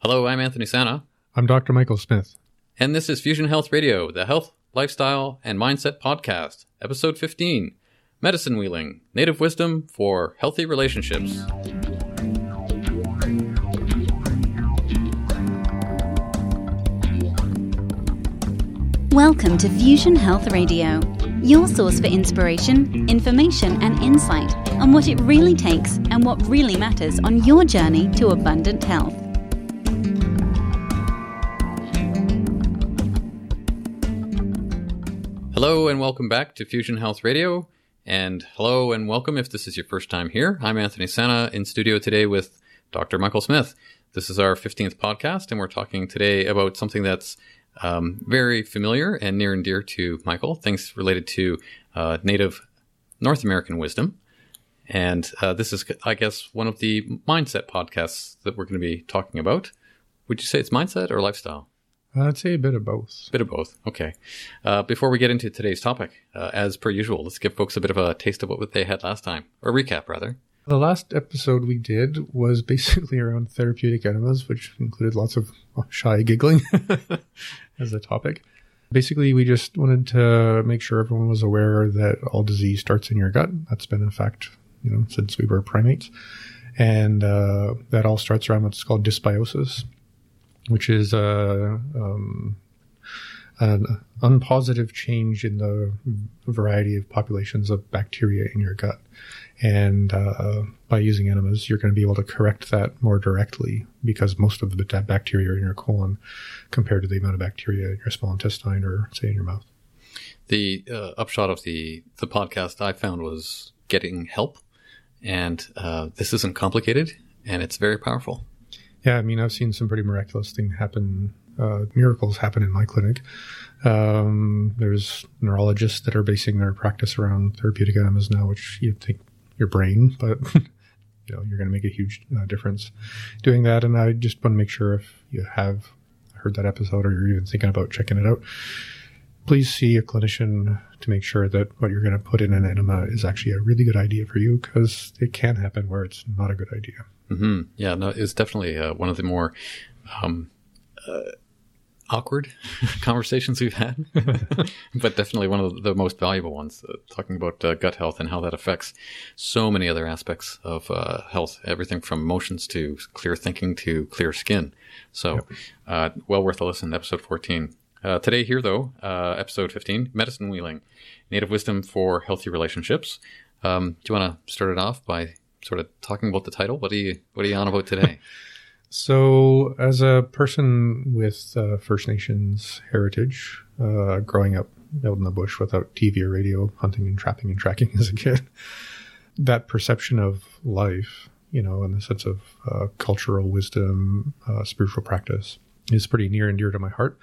Hello, I'm Anthony Santa, I'm Dr. Michael Smith. and this is Fusion Health Radio, the health, lifestyle, and mindset podcast, episode 15 Medicine Wheeling Native Wisdom for Healthy Relationships. Welcome to Fusion Health Radio, your source for inspiration, information, and insight on what it really takes and what really matters on your journey to abundant health. Hello, and welcome back to Fusion Health Radio. And hello, and welcome if this is your first time here. I'm Anthony Santa in studio today with Dr. Michael Smith. This is our 15th podcast, and we're talking today about something that's um, very familiar and near and dear to Michael, things related to uh, native North American wisdom. And uh, this is, I guess, one of the mindset podcasts that we're going to be talking about. Would you say it's mindset or lifestyle? I'd say a bit of both. Bit of both. Okay. Uh, before we get into today's topic, uh, as per usual, let's give folks a bit of a taste of what they had last time, or recap rather. The last episode we did was basically around therapeutic enemas, which included lots of shy giggling as a topic. Basically, we just wanted to make sure everyone was aware that all disease starts in your gut. That's been a fact, you know, since we were primates. And uh, that all starts around what's called dysbiosis, which is uh, um, an unpositive change in the variety of populations of bacteria in your gut. And uh, by using enemas, you're going to be able to correct that more directly because most of the bacteria are in your colon compared to the amount of bacteria in your small intestine or, say, in your mouth. The uh, upshot of the the podcast I found was getting help, and uh, this isn't complicated, and it's very powerful. Yeah, I mean, I've seen some pretty miraculous things happen. Uh, miracles happen in my clinic. Um, there's neurologists that are basing their practice around therapeutic enemas now, which you'd think your brain, but you know, you're going to make a huge uh, difference doing that. And I just want to make sure if you have heard that episode or you're even thinking about checking it out, please see a clinician to make sure that what you're going to put in an enema is actually a really good idea for you because it can happen where it's not a good idea. Hmm Yeah, no, it's definitely uh, one of the more um, uh, awkward conversations we've had, but definitely one of the most valuable ones. Uh, talking about uh, gut health and how that affects so many other aspects of uh, health, everything from emotions to clear thinking to clear skin. So, uh, well worth a listen. Episode fourteen. Uh, today, here though, uh, episode fifteen, medicine wheeling, native wisdom for healthy relationships. Um, do you want to start it off by sort of talking about the title? What are you What are you on about today? So, as a person with uh, First Nations heritage, uh, growing up out in the bush without TV or radio, hunting and trapping and tracking as a kid, that perception of life, you know, in the sense of uh, cultural wisdom, uh, spiritual practice, is pretty near and dear to my heart.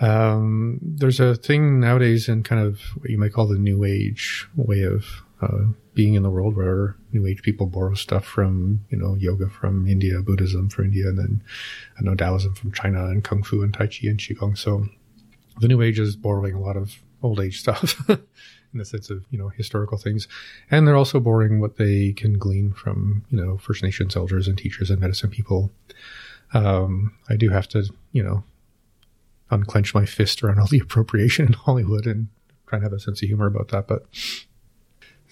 Um, there's a thing nowadays in kind of what you might call the New Age way of uh, being in the world where New Age people borrow stuff from, you know, yoga from India, Buddhism from India, and then I know Taoism from China, and Kung Fu and Tai Chi and Qigong. So the New Age is borrowing a lot of old age stuff in the sense of, you know, historical things. And they're also borrowing what they can glean from, you know, First Nations elders and teachers and medicine people. Um, I do have to, you know, unclench my fist around all the appropriation in Hollywood and try and have a sense of humor about that. But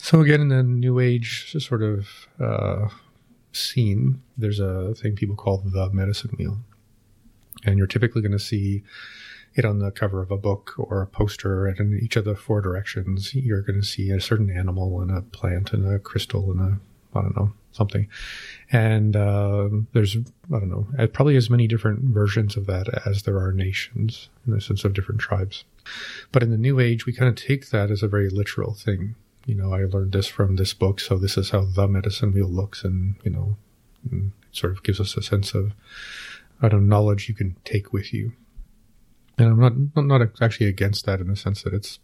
so again, in the New Age sort of uh, scene, there's a thing people call the medicine wheel, and you're typically going to see it on the cover of a book or a poster, and in each of the four directions, you're going to see a certain animal and a plant and a crystal and a I don't know something, and uh, there's I don't know uh, probably as many different versions of that as there are nations in the sense of different tribes. But in the New Age, we kind of take that as a very literal thing you know, I learned this from this book, so this is how the medicine wheel looks, and you know, and sort of gives us a sense of, I don't know, knowledge you can take with you. And I'm not I'm not actually against that in the sense that it's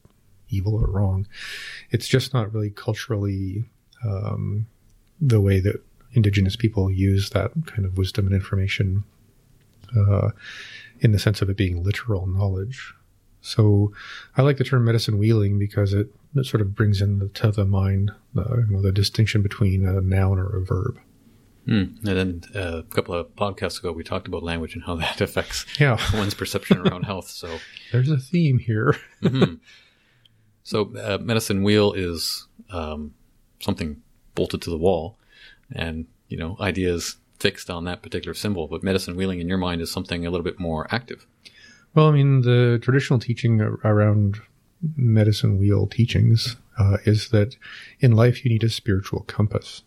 evil or wrong. It's just not really culturally um, the way that indigenous people use that kind of wisdom and information uh, in the sense of it being literal knowledge. So I like the term medicine wheeling because it, it sort of brings in the, to the mind the, you know, the distinction between a noun or a verb. Mm. And then uh, a couple of podcasts ago, we talked about language and how that affects Yeah. one's perception around health. So, There's a theme here. mhm. so uh, medicine wheel is um, something bolted to the wall, and you know, ideas fixed on that particular symbol. But medicine wheeling in your mind is something a little bit more active. Well, I mean, the traditional teaching around medicine wheel teachings uh, is that in life you need a spiritual compass.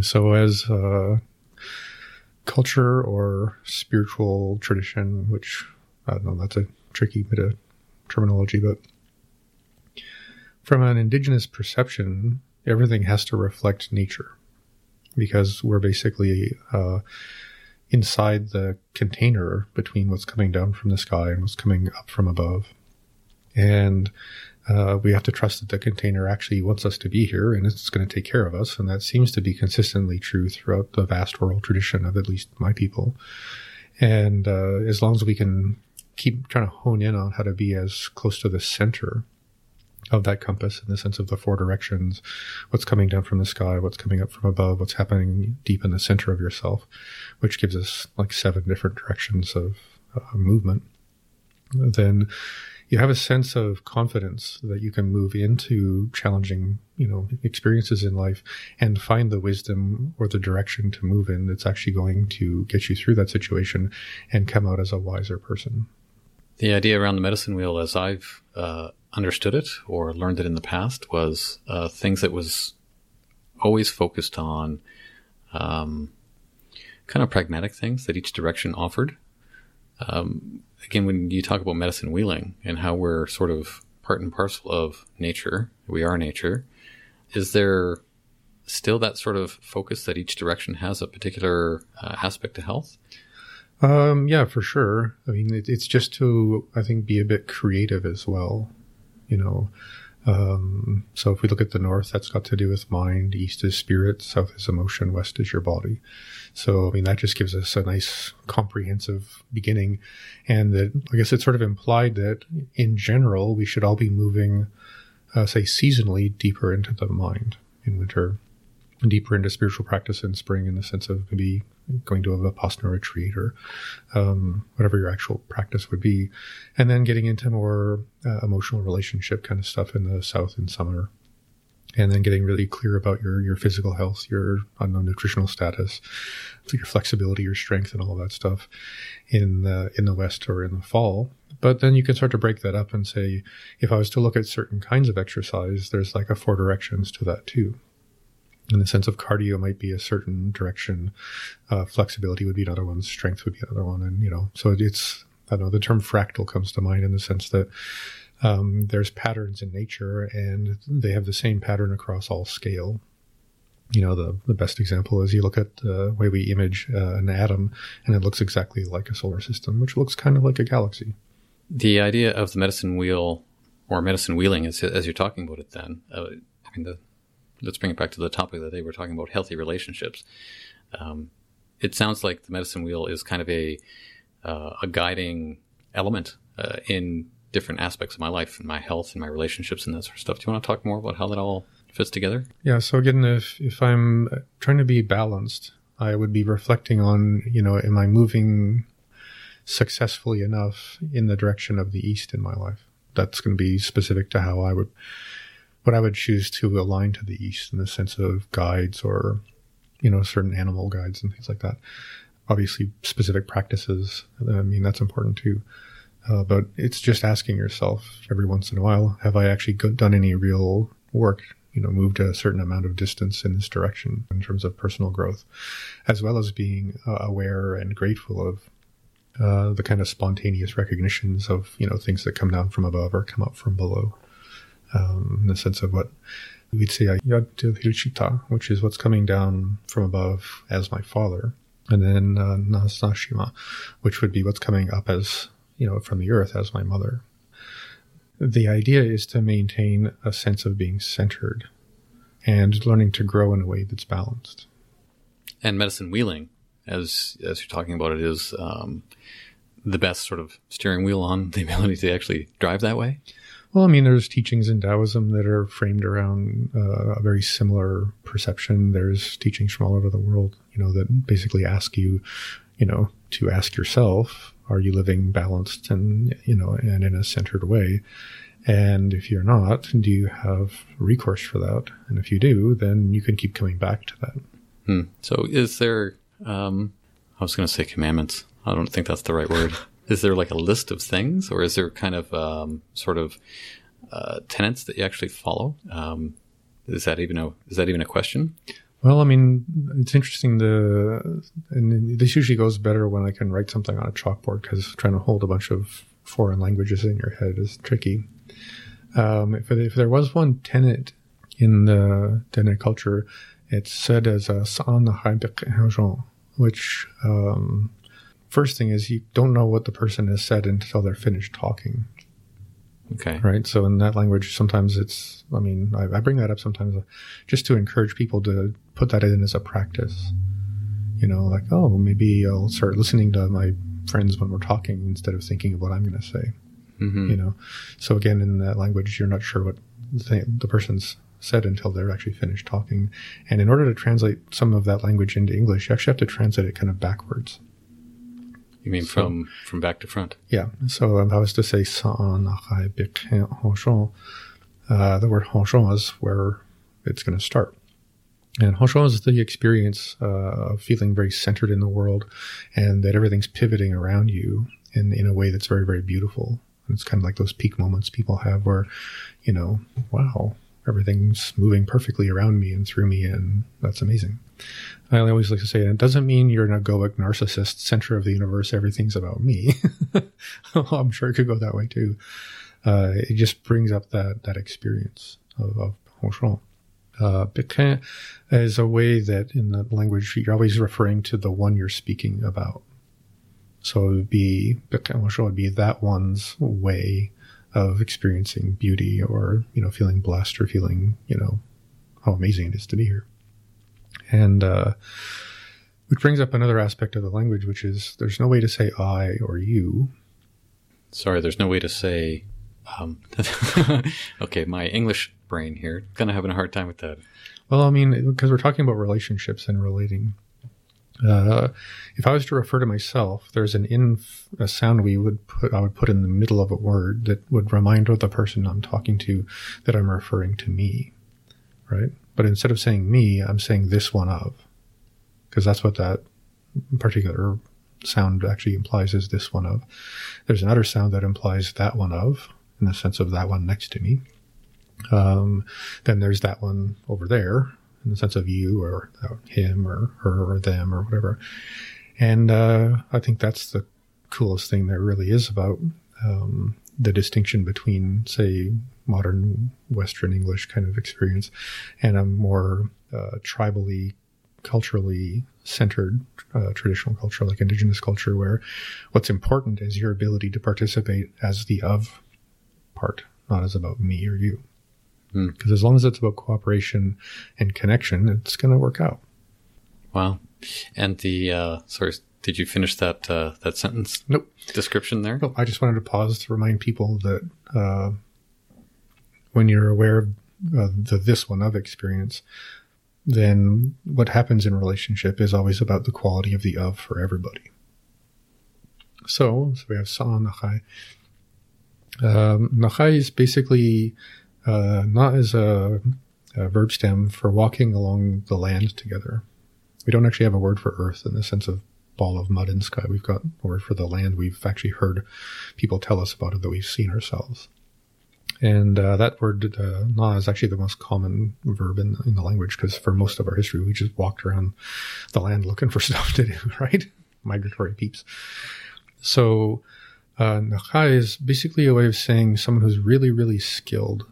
So, as uh, culture or spiritual tradition, which I don't know, that's a tricky bit of terminology, but from an indigenous perception, everything has to reflect nature because we're basically uh, inside the container between what's coming down from the sky and what's coming up from above. And uh, we have to trust that the container actually wants us to be here and it's going to take care of us. And that seems to be consistently true throughout the vast oral tradition of at least my people. And uh, as long as we can keep trying to hone in on how to be as close to the center of that compass in the sense of the four directions, what's coming down from the sky, what's coming up from above, what's happening deep in the center of yourself, which gives us like seven different directions of uh, movement, then you have a sense of confidence that you can move into challenging, you know, experiences in life and find the wisdom or the direction to move in that's actually going to get you through that situation and come out as a wiser person. The idea around the medicine wheel, as I've uh, understood it or learned it in the past, was uh, things that was always focused on um, kind of pragmatic things that each direction offered. Um, again, when you talk about medicine wheeling and how we're sort of part and parcel of nature, we are nature, is there still that sort of focus that each direction has a particular uh, aspect to health? Um, yeah, for sure. I mean, it, it's just to, I think, be a bit creative as well. You know, um, so if we look at the north, that's got to do with mind. East is spirit. South is emotion. West is your body. So, I mean, that just gives us a nice comprehensive beginning. And that, I guess it's sort of implied that in general, we should all be moving, uh, say, seasonally deeper into the mind in winter, and deeper into spiritual practice in spring in the sense of maybe going to a Vipassana retreat or um, whatever your actual practice would be. And then getting into more uh, emotional relationship kind of stuff in the south in summer and then getting really clear about your your physical health, your nutritional status, your flexibility, your strength, and all that stuff in the in the west or in the fall. But then you can start to break that up and say, if I was to look at certain kinds of exercise, there's like a four directions to that too. In the sense of cardio might be a certain direction, uh, flexibility would be another one, strength would be another one, and you know, so it's I don't know the term fractal comes to mind in the sense that um, there's patterns in nature and they have the same pattern across all scale. You know, the, the best example is you look at the way we image uh, an atom and it looks exactly like a solar system, which looks kind of like a galaxy. The idea of the medicine wheel or medicine wheeling, as, as you're talking about it, then, uh, I mean, the, let's bring it back to the topic that they were talking about healthy relationships. Um, it sounds like the medicine wheel is kind of a, uh, a guiding element uh, in different aspects of my life and my health and my relationships and that sort of stuff. Do you want to talk more about how that all fits together? Yeah. So again, if, if I'm trying to be balanced, I would be reflecting on, you know, am I moving successfully enough in the direction of the East in my life? That's going to be specific to how I would, what I would choose to align to the East in the sense of guides or, you know, certain animal guides and things like that. Obviously, specific practices. I mean, that's important too. Uh, but it's just asking yourself every once in a while, have I actually done any real work? You know, moved a certain amount of distance in this direction in terms of personal growth, as well as being uh, aware and grateful of uh, the kind of spontaneous recognitions of you know things that come down from above or come up from below. Um, in the sense of what we'd say yad hirchita, which is what's coming down from above as my father, and then uh, which would be what's coming up as you know, from the earth as my mother. The idea is to maintain a sense of being centered and learning to grow in a way that's balanced. And medicine wheeling, as as you're talking about it, is um, the best sort of steering wheel on the ability to actually drive that way. Well, I mean, there's teachings in Taoism that are framed around uh, a very similar perception. There's teachings from all over the world. you know, that basically ask you, you know, to ask yourself, are you living balanced and, you know, and in a centered way? And if you're not, do you have recourse for that? And if you do, then you can keep coming back to that. Hmm. So is there, um, I was going to say commandments. I don't think that's the right word. is there like a list of things or is there kind of, um, sort of, uh, tenets that you actually follow? Um, is that even a, is that even a question? Well, I mean, it's interesting. The and this usually goes better when I can write something on a chalkboard because trying to hold a bunch of foreign languages in your head is tricky. Um, if, if, there was one tenet in the Dene culture, it's said as a san which um, first thing is you don't know what the person has said until they're finished talking. Okay. Right. So in that language, sometimes it's, I mean, I, I bring that up sometimes uh, just to encourage people to put that in as a practice. You know, like, oh, maybe I'll start listening to my friends when we're talking instead of thinking of what I'm going to say. Mm-hmm. You know, so again, in that language, you're not sure what the, the person's said until they're actually finished talking. And in order to translate some of that language into English, you actually have to translate it kind of backwards. You mean so, from from back to front? Yeah. So if I was to say "san uh, the word honshon is where it's going to start. And honshon is the experience uh, of feeling very centered in the world, and that everything's pivoting around you in in a way that's very very beautiful. And it's kind of like those peak moments people have where, you know, wow, everything's moving perfectly around me and through me, and that's amazing. I always like to say it doesn't mean you're an egoic narcissist, center of the universe, everything's about me. I'm sure it could go that way too. Uh, it just brings up that that experience of, of Honshon. Uh, is a way that in the language you're always referring to the one you're speaking about. So it would be Pékin would be that one's way of experiencing beauty or, you know, feeling blessed or feeling, you know, how amazing it is to be here. And, uh, which brings up another aspect of the language, which is there's no way to say I or you. Sorry, there's no way to say, um, okay, my English brain here, kind of having a hard time with that. Well, I mean, because we're talking about relationships and relating. Uh, if I was to refer to myself, there's an in a sound we would put I would put in the middle of a word that would remind the person I'm talking to that I'm referring to me, right? But instead of saying me, I'm saying this one of, because that's what that particular sound actually implies is this one of. There's another sound that implies that one of, in the sense of that one next to me. Um, then there's that one over there, in the sense of you or him or her or them or whatever. And uh, I think that's the coolest thing there really is about um, the distinction between, say, modern Western English kind of experience and a more uh, tribally, culturally centered uh, traditional culture like indigenous culture, where what's important is your ability to participate as the of part, not as about me or you. Because mm. as long as it's about cooperation and connection, it's going to work out. Wow. And the, uh, sorry, did you finish that, uh, that sentence? Nope. Description there? Nope. I just wanted to pause to remind people that, uh, when you're aware of uh, the this one of experience, then what happens in relationship is always about the quality of the of for everybody. So, so we have sa nachai. Um, nachai is basically uh, not as a, a, verb stem for walking along the land together. We don't actually have a word for earth in the sense of ball of mud and sky. We've got word for the land. We've actually heard people tell us about it that we've seen ourselves. And uh, that word uh, na is actually the most common verb in, in the language because for most of our history, we just walked around the land looking for stuff to do, right? Migratory peeps. So, uh, is basically a way of saying someone who's really, really skilled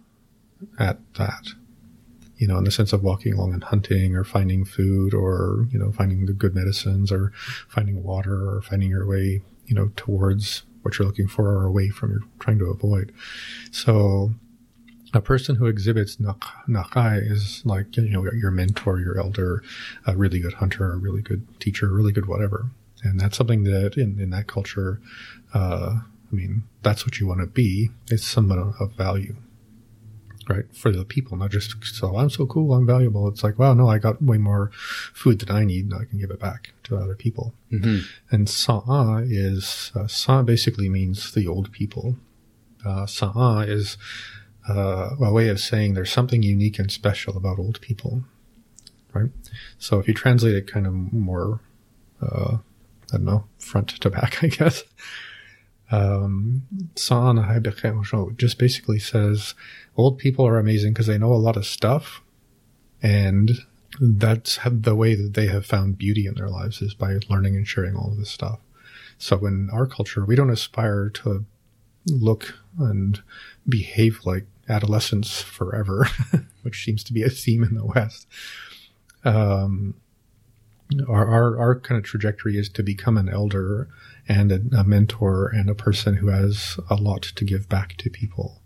at that. You know, in the sense of walking along and hunting or finding food or, you know, finding the good medicines or finding water or finding your way, you know, towards what you're looking for or away from you're trying to avoid. So a person who exhibits nakai is like, you know, your mentor, your elder, a really good hunter, a really good teacher, a really good whatever. And that's something that in, in that culture, uh, I mean, that's what you want to be. It's someone of value. Right? For the people, not just so I'm so cool, I'm valuable. It's like, wow, no, I got way more food than I need, and I can give it back to other people. Mm-hmm. And sa'a is uh, sa basically means the old people. Uh, sa'a is uh, a way of saying there's something unique and special about old people, right? So if you translate it kind of more, uh, I don't know, front to back, I guess. Um, just basically says old people are amazing because they know a lot of stuff and that's the way that they have found beauty in their lives is by learning and sharing all of this stuff. So in our culture, we don't aspire to look and behave like adolescents forever, which seems to be a theme in the West. Um, our, our, our kind of trajectory is to become an elder and a, a mentor and a person who has a lot to give back to people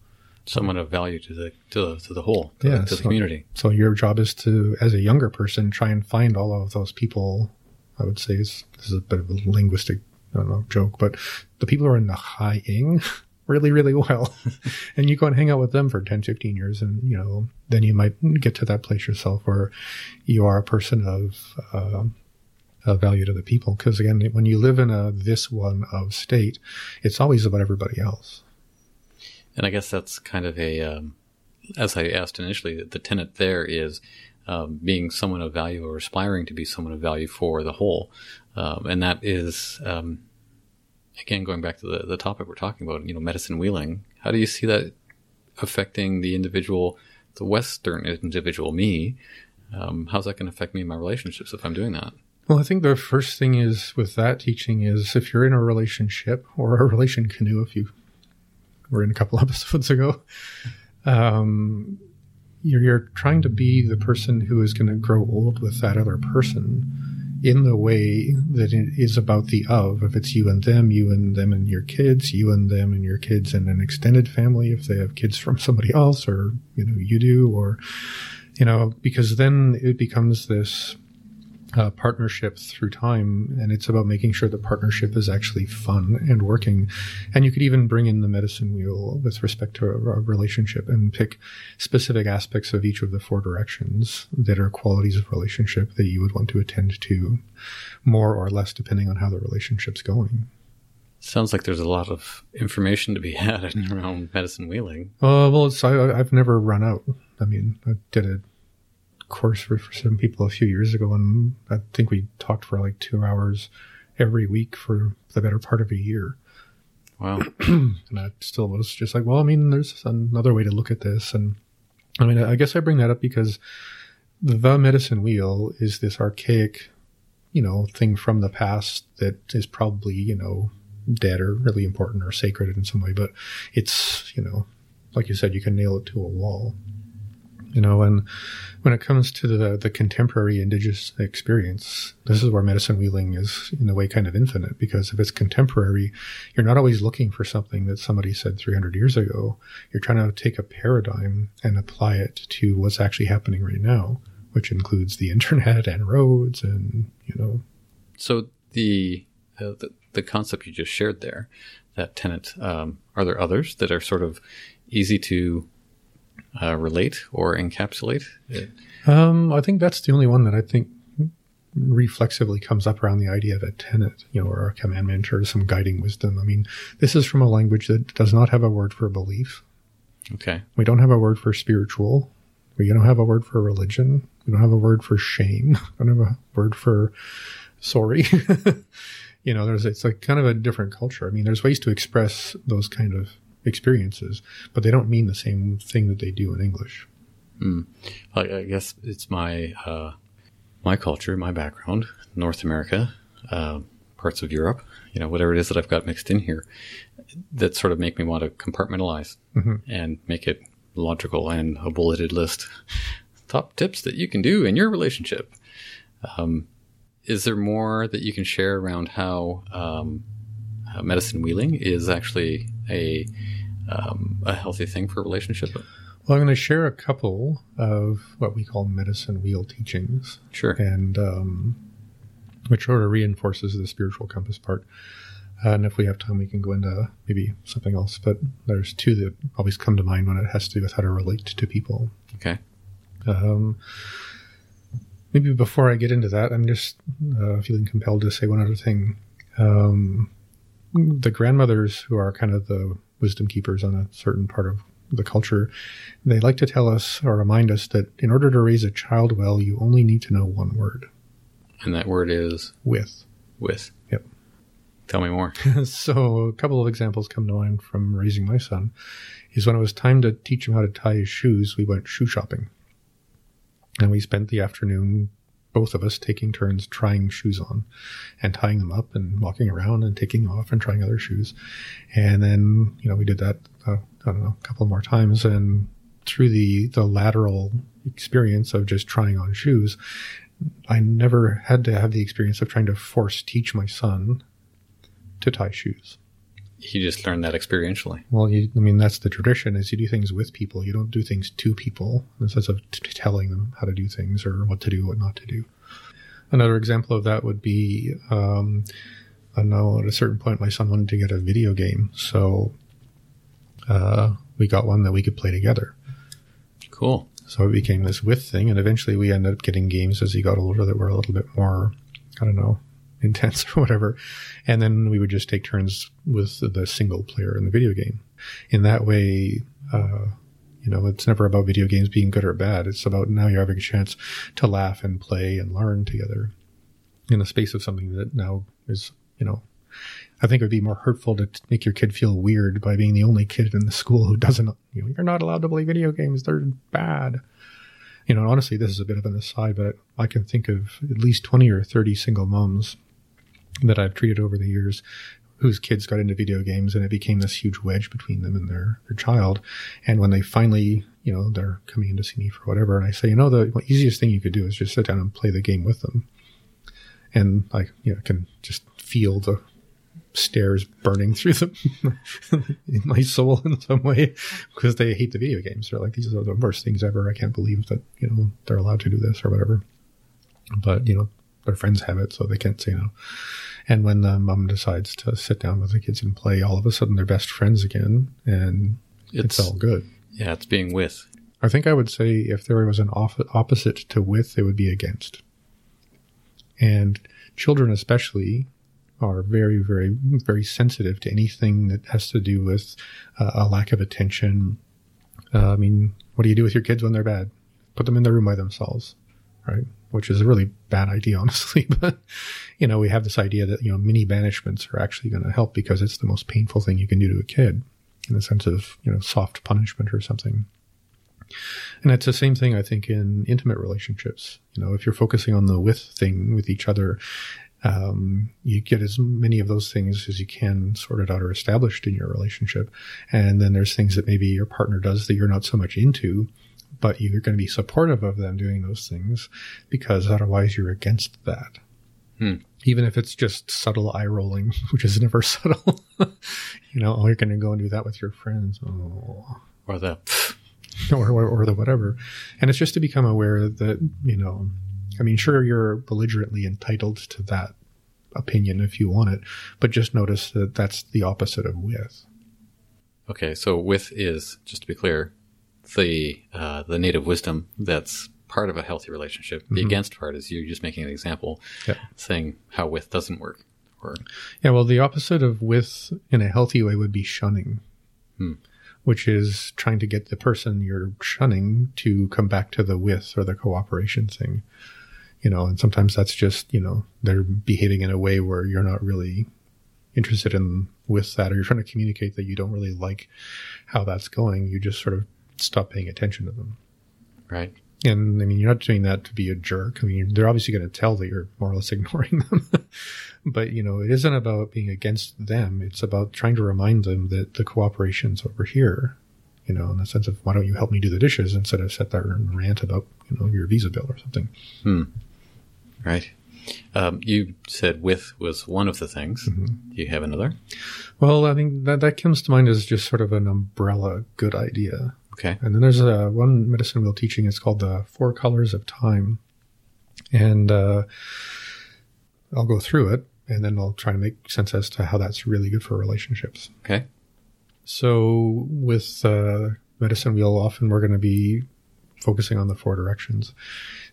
someone of value to the to the, to the whole to, Yeah, the, to the community. So your job is to, as a younger person, try and find all of those people. I would say is, this is a bit of a linguistic, I don't know, joke, but the people who are in the high ing really, really well. and you go and hang out with them for 10, 15 years and, you know, then you might get to that place yourself where you are a person of, uh, of value to the people. Cause again, when you live in a this one of state, it's always about everybody else. And I guess that's kind of a, um, as I asked initially, the tenet there is um, being someone of value or aspiring to be someone of value for the whole. Um, and that is, um, again, going back to the, the topic we're talking about, you know, medicine wheeling. How do you see that affecting the individual, the Western individual, me? Um, how's that going to affect me in my relationships if I'm doing that? Well, I think the first thing is with that teaching is if you're in a relationship or a relation canoe, if you were in a couple episodes ago, um, you're, you're trying to be the person who is going to grow old with that other person in the way that it is about the of. If it's you and them, you and them and your kids, you and them and your kids and an extended family, if they have kids from somebody else or, you know, you do, or, you know, because then it becomes this uh, partnership through time, and it's about making sure the partnership is actually fun and working. And you could even bring in the medicine wheel with respect to a, a relationship and pick specific aspects of each of the four directions that are qualities of relationship that you would want to attend to, more or less depending on how the relationship's going. Sounds like there's a lot of information to be had around medicine wheeling. Uh, well, it's, I, I've never run out. I mean, I did a course for, for some people a few years ago, and I think we talked for like two hours every week for the better part of a year. Wow. And I still was just like, well, I mean, there's another way to look at this. And I mean, I guess I bring that up because the medicine wheel is this archaic, you know, thing from the past that is probably, you know, dead or really important or sacred in some way. But it's, you know, like you said, you can nail it to a wall. You know, and when it comes to the, the contemporary indigenous experience, this is where medicine wheeling is in a way kind of infinite because if it's contemporary, you're not always looking for something that somebody said 300 years ago. You're trying to take a paradigm and apply it to what's actually happening right now, which includes the internet and roads and, you know, So the, uh, the the concept you just shared there, that tenet, um, are there others that are sort of easy to uh, relate or encapsulate? Um, I think that's the only one that I think reflexively comes up around the idea of a tenet, you know, or a commandment or some guiding wisdom. I mean, this is from a language that does not have a word for belief. Okay. We don't have a word for spiritual. We don't have a word for religion. We don't have a word for shame. We don't have a word for sorry. you know, there's it's like kind of a different culture. I mean, there's ways to express those kind of experiences, but they don't mean the same thing that they do in English. I, I guess it's my uh, my culture, my background, North America, uh, parts of Europe, you know, whatever it is that I've got mixed in here, that sort of make me want to compartmentalize and make it logical and a bulleted list. Top tips that you can do in your relationship. Um, is there more that you can share around how um, uh, medicine wheeling is actually a um, a healthy thing for a relationship? Well, I'm going to share a couple of what we call medicine wheel teachings, Sure. and um, which sort of reinforces the spiritual compass part. Uh, and if we have time, we can go into maybe something else. But there's two that always come to mind when it has to do with how to relate to people. Okay. Um, maybe before I get into that, I'm just uh, feeling compelled to say one other thing. Um, the grandmothers who are kind of the wisdom keepers on a certain part of the culture, they like to tell us or remind us that in order to raise a child well, you only need to know one word And that word is with. with. Yep. Tell me more. so a couple of examples come to mind from raising my son is when it was time to teach him how to tie his shoes, we went shoe shopping. And we spent the afternoon, both of us taking turns trying shoes on and tying them up and walking around and taking off and trying other shoes. And then, you know, we did that, uh, I don't know, a couple more times. And through the, the lateral experience of just trying on shoes, I never had to have the experience of trying to force teach my son to tie shoes. You just learned that experientially. Well, you, I mean, that's the tradition is you do things with people. You don't do things to people in the sense of t- telling them how to do things or what to do, what not to do. Another example of that would be, um, I know at a certain point my son wanted to get a video game. So, uh, we got one that we could play together. Cool. So it became this with thing. And eventually we ended up getting games as he got older that were a little bit more, I don't know, intense or whatever. And then we would just take turns with the single player in the video game. In that way, uh, you know, it's never about video games being good or bad. It's about now you're having a chance to laugh and play and learn together in the space of something that now is, you know, I think it would be more hurtful to make your kid feel weird by being the only kid in the school who doesn't, you know, you're not allowed to play video games. They're bad. You know, honestly, this is a bit of an aside, but I can think of at least 20 or 30 single moms that I've treated over the years whose kids got into video games and it became this huge wedge between them and their, their child. And when they finally, you know, they're coming in to see me for whatever, and I say, you know, the easiest thing you could do is just sit down and play the game with them. And I, you know, can just feel the stares burning through the in my soul in some way because they hate the video games. They're like, these are the worst things ever. I can't believe that, you know, they're allowed to do this or whatever. But, you know, their friends have it, so they can't say no. And when the mom decides to sit down with the kids and play, all of a sudden they're best friends again, and it's, It's- all good. Yeah, it's being with. I think I would say if there was an off- opposite to with, it would be against. And children, especially, are very, very, very sensitive to anything that has to do with uh, a lack of attention. Uh, I mean, what do you do with your kids when they're bad? Put them in the room by themselves, right? Which is a really bad idea, honestly. But, you know, we have this idea that, you know, mini banishments are actually going to help because it's the most painful thing you can do to a kid in the sense of, you know, soft punishment or something. And it's the same thing, I think, in intimate relationships. You know, if you're focusing on the with thing with each other, um, you get as many of those things as you can sorted out or established in your relationship. And then there's things that maybe your partner does that you're not so much into, but you're going to be supportive of them doing those things because otherwise you're against that. Hmm. Even if it's just subtle eye rolling, which is never subtle. you know, oh, you're going to go and do that with your friends. Oh Or the or, or, or the whatever. And it's just to become aware that, you know, I mean, sure, you're belligerently entitled to that opinion if you want it, but just notice that that's the opposite of with. Okay, so with is just to be clear, the uh, the native wisdom that's part of a healthy relationship. The against part is you're just making an example, saying how with doesn't work. Or Yeah, well, the opposite of with in a healthy way would be shunning, Hmm. which is trying to get the person you're shunning to come back to the with or the cooperation thing. You know, and sometimes that's just, you know, they're behaving in a way where you're not really interested in with that, or you're trying to communicate that you don't really like how that's going. You just sort of stop paying attention to them. right? And I mean, you're not doing that to be a jerk. I mean, they're obviously going to tell that you're more or less ignoring them. but, you know, it isn't about being against them. It's about trying to remind them that the cooperation's over here, you know, in the sense of why don't you help me do the dishes instead of sit there and rant about, you know, your visa bill or something. Right. Um, you said with was one of the things. Do you have another? Well, I think that, that comes to mind as just sort of an umbrella good idea. Okay. And then there's uh, one medicine wheel teaching. It's called the Four Colors of Time, and uh, I'll go through it. and then I'll try to make sense as to how that's really good for relationships. Okay. So with uh, medicine wheel, often we're going to be focusing on the four directions.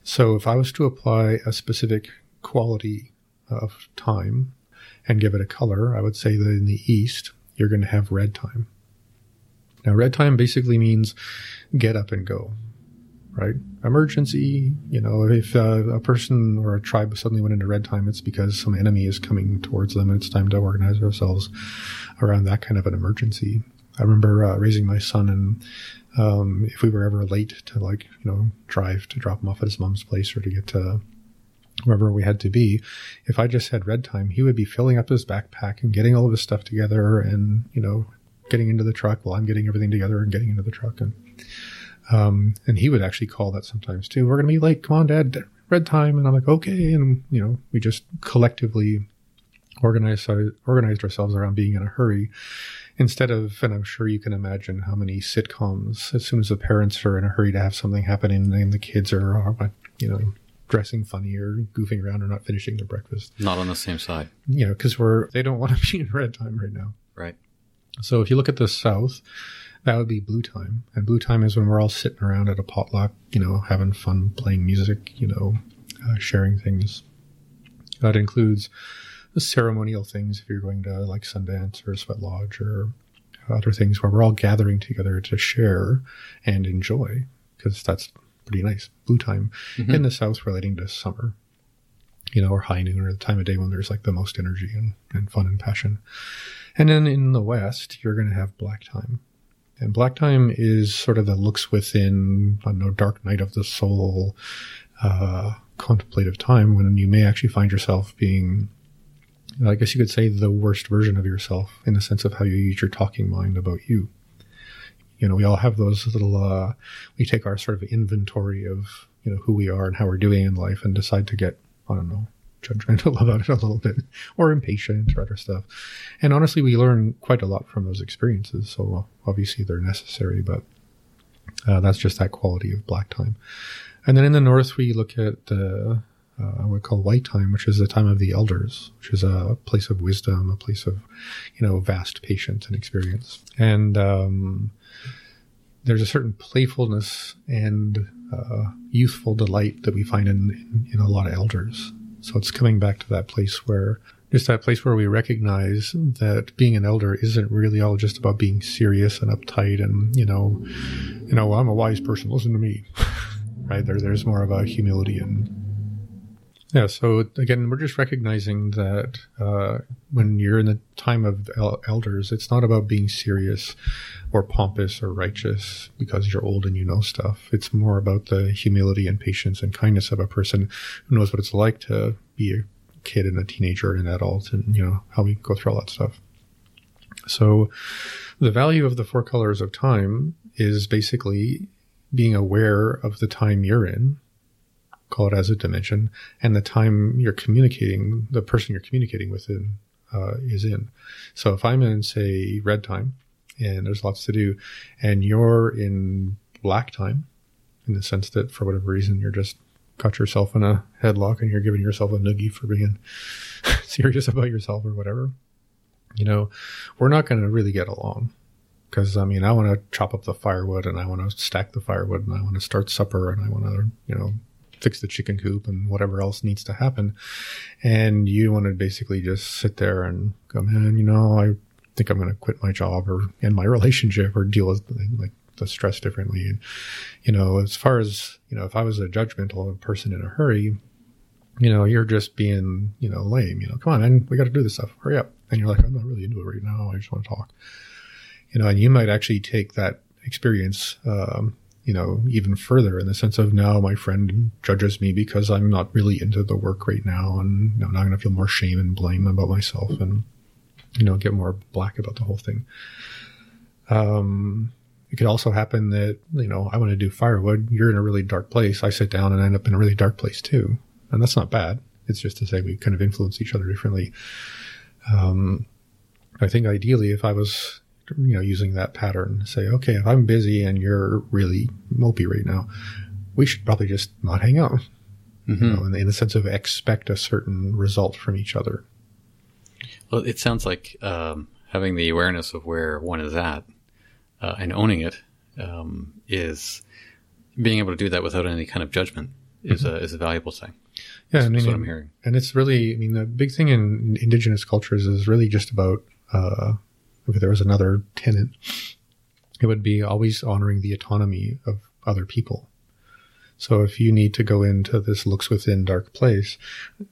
So if I was to apply a specific quality of time and give it a color, I would say that in the east, you're going to have red time. Now, red time basically means get up and go, right? Emergency, you know, if uh, a person or a tribe suddenly went into red time, it's because some enemy is coming towards them and it's time to organize ourselves around that kind of an emergency. I remember uh, raising my son, and um, if we were ever late to, like, you know, drive to drop him off at his mom's place or to get to wherever we had to be, if I just had red time, he would be filling up his backpack and getting all of his stuff together and, you know, getting into the truck while I'm getting everything together and getting into the truck. And, um, and he would actually call that sometimes too. We're going to be late. Come on, dad, red time. And I'm like, okay. And, you know, we just collectively organized, organized ourselves around being in a hurry instead of, and I'm sure you can imagine how many sitcoms, as soon as the parents are in a hurry to have something happening and the kids are, are you know, dressing funny or goofing around or not finishing their breakfast. Not on the same side. You know, because we're, they don't want to be in red time right now. Right. So if you look at the south, that would be blue time. And blue time is when we're all sitting around at a potluck, you know, having fun, playing music, you know, uh, sharing things. That includes the ceremonial things if you're going to like Sundance or Sweat Lodge or other things where we're all gathering together to share and enjoy because that's pretty nice. Blue time mm-hmm. in the south relating to summer, you know, or high noon or the time of day when there's like the most energy and, and fun and passion. And then in the West, you're going to have black time. And black time is sort of the looks within, I don't know, dark night of the soul, uh, contemplative time when you may actually find yourself being, I guess you could say, the worst version of yourself in the sense of how you use your talking mind about you. You know, we all have those little, uh, we take our sort of inventory of, you know, who we are and how we're doing in life and decide to get, I don't know, judgmental about it a little bit or impatient or other stuff. And honestly, we learn quite a lot from those experiences. So obviously they're necessary, but uh, that's just that quality of black time. And then in the north, we look at uh, uh, what we call white time, which is the time of the elders, which is a place of wisdom, a place of, you know, vast patience and experience. And um, there's a certain playfulness and uh, youthful delight that we find in, in, in a lot of elders. So it's coming back to that place where just that place where we recognize that being an elder isn't really all just about being serious and uptight and, you know, you know, I'm a wise person, listen to me. right? There there's more of a humility and yeah, so again, we're just recognizing that uh, when you're in the time of el- elders, it's not about being serious or pompous or righteous because you're old and you know stuff. It's more about the humility and patience and kindness of a person who knows what it's like to be a kid and a teenager and an adult and, you know, how we go through all that stuff. So the value of the four colors of time is basically being aware of the time you're in call it as a dimension, and the time you're communicating, the person you're communicating with in, uh, is in. So if I'm in, say, red time, and there's lots to do, and you're in black time, in the sense that for whatever reason you're just got yourself in a headlock and you're giving yourself a noogie for being serious about yourself or whatever, you know, we're not going to really get along. Because, I mean, I want to chop up the firewood and I want to stack the firewood and I want to start supper and I want to, you know, fix the chicken coop and whatever else needs to happen. And you want to basically just sit there and go, man, you know, I think I'm going to quit my job or end my relationship or deal with like the stress differently. And, you know, as far as, you know, if I was a judgmental person in a hurry, you know, you're just being, you know, lame, you know, come on, man, we got to do this stuff. Hurry up. And you're like, I'm not really into it right now. I just want to talk, you know, and you might actually take that experience, um, you know, even further in the sense of now my friend judges me because I'm not really into the work right now and now I'm going to feel more shame and blame about myself and, you know, get more black about the whole thing. Um, it could also happen that, you know, I want to do firewood. You're in a really dark place. I sit down and end up in a really dark place too. And that's not bad. It's just to say we kind of influence each other differently. Um, I think ideally, if I was you know, using that pattern. Say, okay, if I'm busy and you're really mopey right now, we should probably just not hang out. Mm-hmm. You know, in, the, in, the, sense of expect a certain result from each other. Well, it sounds like um, having the awareness of where one is at uh, and owning it um, is being able to do that without any kind of judgment is a is a valuable thing. Yeah, That's, I mean, that's what I'm hearing. And it's really, I mean, the big thing in indigenous cultures is really just about, uh, if there was another tenant, it would be always honoring the autonomy of other people. So if you need to go into this looks within dark place,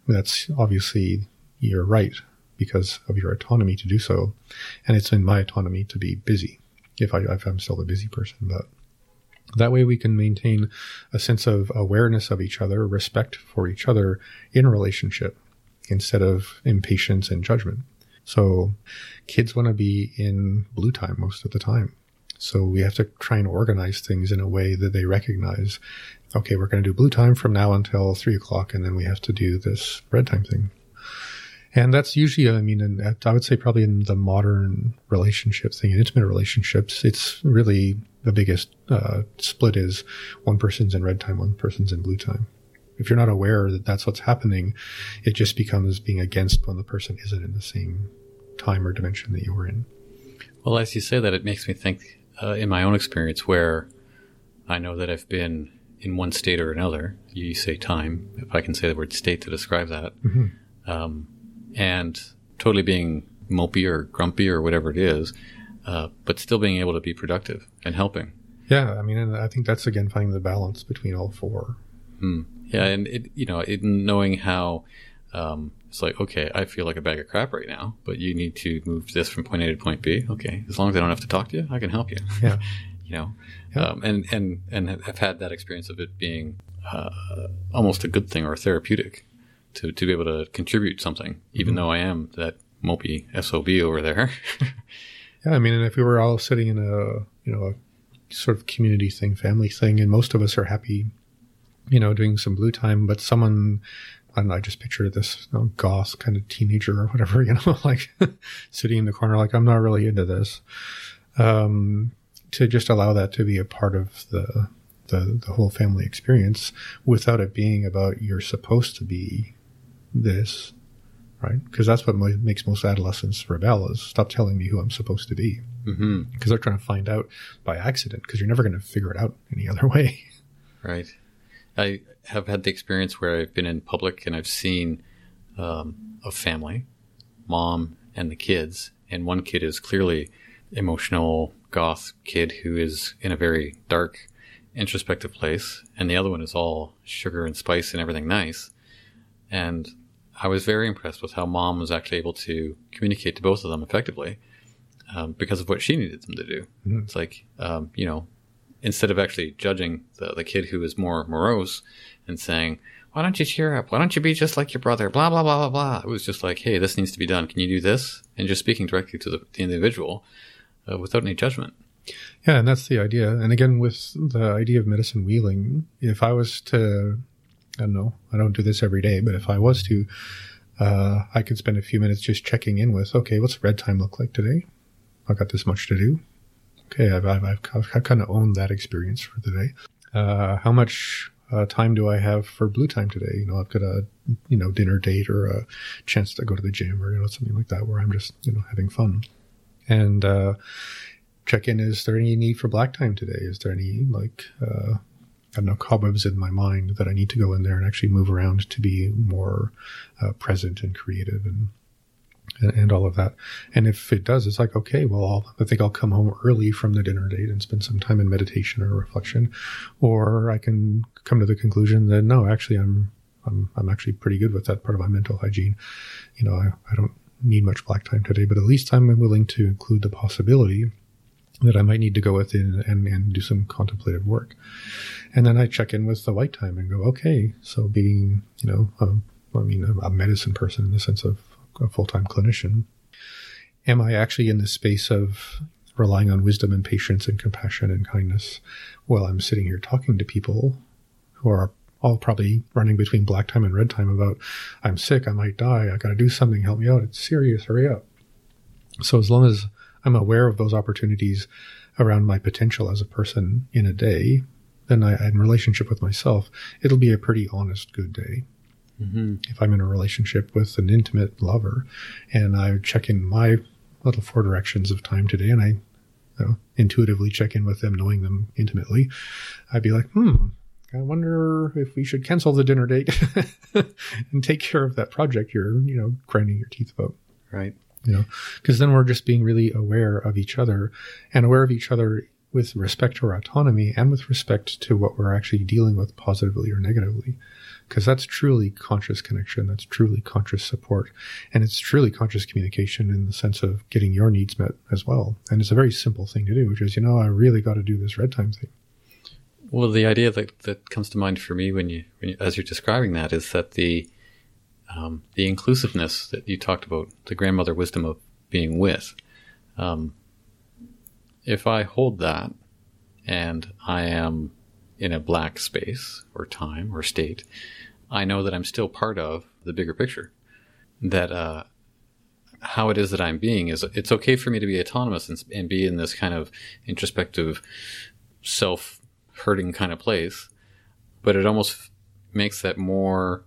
that's obviously your right because of your autonomy to do so. And it's in my autonomy to be busy if I, if I'm still a busy person, but that way we can maintain a sense of awareness of each other, respect for each other in relationship instead of impatience and judgment. So kids want to be in blue time most of the time. So we have to try and organize things in a way that they recognize, okay, we're going to do blue time from now until three o'clock, and then we have to do this red time thing. And that's usually, I mean, in, I would say probably in the modern relationship thing, in intimate relationships, it's really the biggest uh, split is one person's in red time, one person's in blue time. If you're not aware that that's what's happening, it just becomes being against when the person isn't in the same time or dimension that you were in. Well, as you say that, it makes me think uh, in my own experience where I know that I've been in one state or another. You say time, if I can say the word state to describe that, um, and totally being mopey or grumpy or whatever it is, uh, but still being able to be productive and helping. Yeah, I mean, and I think that's again finding the balance between all four. Yeah, and it you know it knowing how um, it's like okay, I feel like a bag of crap right now, but you need to move this from point A to point B. Okay, as long as I don't have to talk to you, I can help you. Yeah. you know, Yeah. um, and and and have had that experience of it being uh, almost a good thing or therapeutic to to be able to contribute something, even though I am that mopey sob over there. Yeah, I mean, and if we were all sitting in a you know a sort of community thing, family thing, and most of us are happy, you know, doing some blue time, but someone. I don't know, I just pictured this you know, goth kind of teenager or whatever, you know, like sitting in the corner, like, I'm not really into this. Um, to just allow that to be a part of the, the, the whole family experience without it being about you're supposed to be this, right? Because that's what mo- makes most adolescents rebel is stop telling me who I'm supposed to be because they're trying to find out by accident because you're never going to figure it out any other way. Right. I have had the experience where I've been in public and I've seen um, a family, mom and the kids, and one kid is clearly emotional goth kid who is in a very dark, introspective place, and the other one is all sugar and spice and everything nice. And I was very impressed with how mom was actually able to communicate to both of them effectively um, because of what she needed them to do. It's like, um, you know, instead of actually judging the, the kid who is more morose and saying, why don't you cheer up? Why don't you be just like your brother? Blah, blah, blah, blah, blah. It was just like, hey, this needs to be done. Can you do this? And just speaking directly to the, the individual uh, without any judgment. Yeah, and that's the idea. And again, with the idea of medicine wheeling, if I was to, I don't know, I don't do this every day, but if I was to, uh, I could spend a few minutes just checking in with, okay, what's red time look like today? I've got this much to do. Okay, I've, I've, I've, kind of owned that experience for the day. Uh, how much uh, time do I have for blue time today? You know, I've got a, you know, dinner date or a chance to go to the gym or, you know, something like that where I'm just, you know, having fun. And, uh, check in is there any need for black time today is there any like uh i don't know cobwebs in my mind that i need to go in there and actually move around to be more uh, present and creative and, and and all of that and if it does it's like okay well I'll, i think i'll come home early from the dinner date and spend some time in meditation or reflection or i can come to the conclusion that no actually i'm i'm, I'm actually pretty good with that part of my mental hygiene you know I, I don't need much black time today but at least i'm willing to include the possibility that I might need to go within and, and do some contemplative work. And then I check in with the white time and go, okay, so being, you know, um, I mean, a, a medicine person in the sense of a full time clinician, am I actually in the space of relying on wisdom and patience and compassion and kindness while I'm sitting here talking to people who are all probably running between black time and red time about, I'm sick, I might die, I got to do something, help me out, it's serious, hurry up. So as long as I'm aware of those opportunities around my potential as a person in a day, then I, in relationship with myself, it'll be a pretty honest, good day. If I'm in a relationship with an intimate lover and I check in my little four directions of time today and I you know, intuitively check in with them, knowing them intimately, I'd be like, hmm, I wonder if we should cancel the dinner date and take care of that project you're, you know, grinding your teeth about. Right. you know because then we're just being really aware of each other and aware of each other with respect to our autonomy and with respect to what we're actually dealing with positively or negatively because that's truly conscious connection that's truly conscious support and it's truly conscious communication in the sense of getting your needs met as well and it's a very simple thing to do which is you know i really got to do this red time thing Well, the idea that, that comes to mind for me when you, when you as you're describing that is that the um, the inclusiveness that you talked about, the grandmother wisdom of being with. Um, if I hold that and I am in a black space or time or state, I know that I'm still part of the bigger picture. That uh, how it is that I'm being is it's okay for me to be autonomous and, and be in this kind of introspective, self hurting kind of place, but it almost makes that more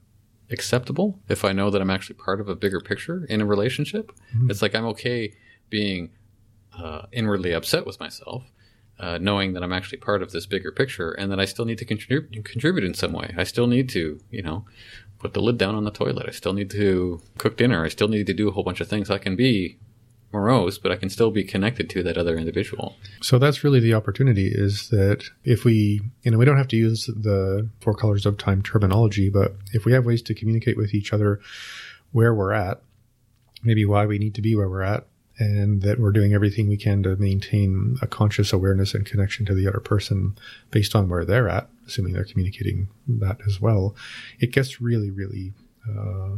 acceptable if I know that I'm actually part of a bigger picture in a relationship. It's like I'm okay being uh, inwardly upset with myself, uh, knowing that I'm actually part of this bigger picture and that I still need to contribute contribute in some way. I still need to, you know, put the lid down on the toilet. I still need to cook dinner. I still need to do a whole bunch of things. I can be morose, but I can still be connected to that other individual. So that's really the opportunity is that if we, you know, we don't have to use the four colors of time terminology, but if we have ways to communicate with each other where we're at, maybe why we need to be where we're at, and that we're doing everything we can to maintain a conscious awareness and connection to the other person based on where they're at, assuming they're communicating that as well, it gets really, really uh,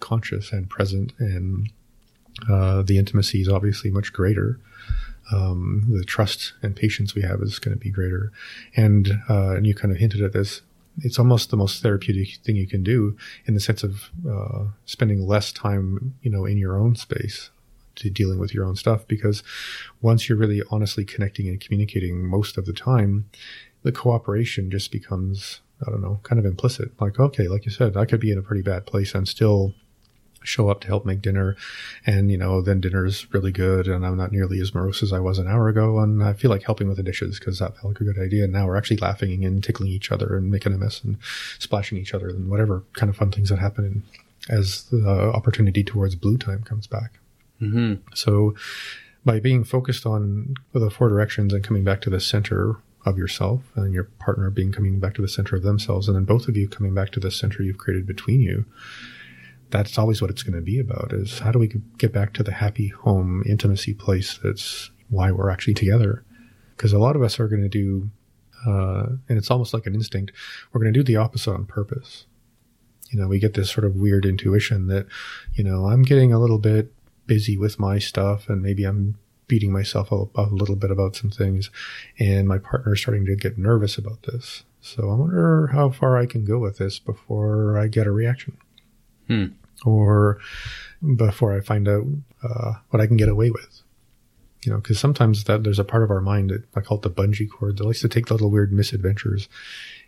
conscious and present and uh, the intimacy is obviously much greater. Um, the trust and patience we have is going to be greater. And, uh, and you kind of hinted at this. It's almost the most therapeutic thing you can do in the sense of, uh, spending less time, you know, in your own space to dealing with your own stuff. Because once you're really honestly connecting and communicating most of the time, the cooperation just becomes, I don't know, kind of implicit. Like, okay, like you said, I could be in a pretty bad place and still show up to help make dinner and you know then dinner's really good and i'm not nearly as morose as i was an hour ago and i feel like helping with the dishes because that felt like a good idea and now we're actually laughing and tickling each other and making a mess and splashing each other and whatever kind of fun things that happen as the opportunity towards blue time comes back Mm-hmm. so by being focused on the four directions and coming back to the center of yourself and your partner being coming back to the center of themselves and then both of you coming back to the center you've created between you that's always what it's going to be about is how do we get back to the happy home intimacy place that's why we're actually together because a lot of us are going to do uh, and it's almost like an instinct we're going to do the opposite on purpose you know we get this sort of weird intuition that you know i'm getting a little bit busy with my stuff and maybe i'm beating myself up a little bit about some things and my partner's starting to get nervous about this so i wonder how far i can go with this before i get a reaction Hmm. or before I find out uh, what I can get away with. You know, because sometimes that there's a part of our mind that I call it the bungee cord that likes to take the little weird misadventures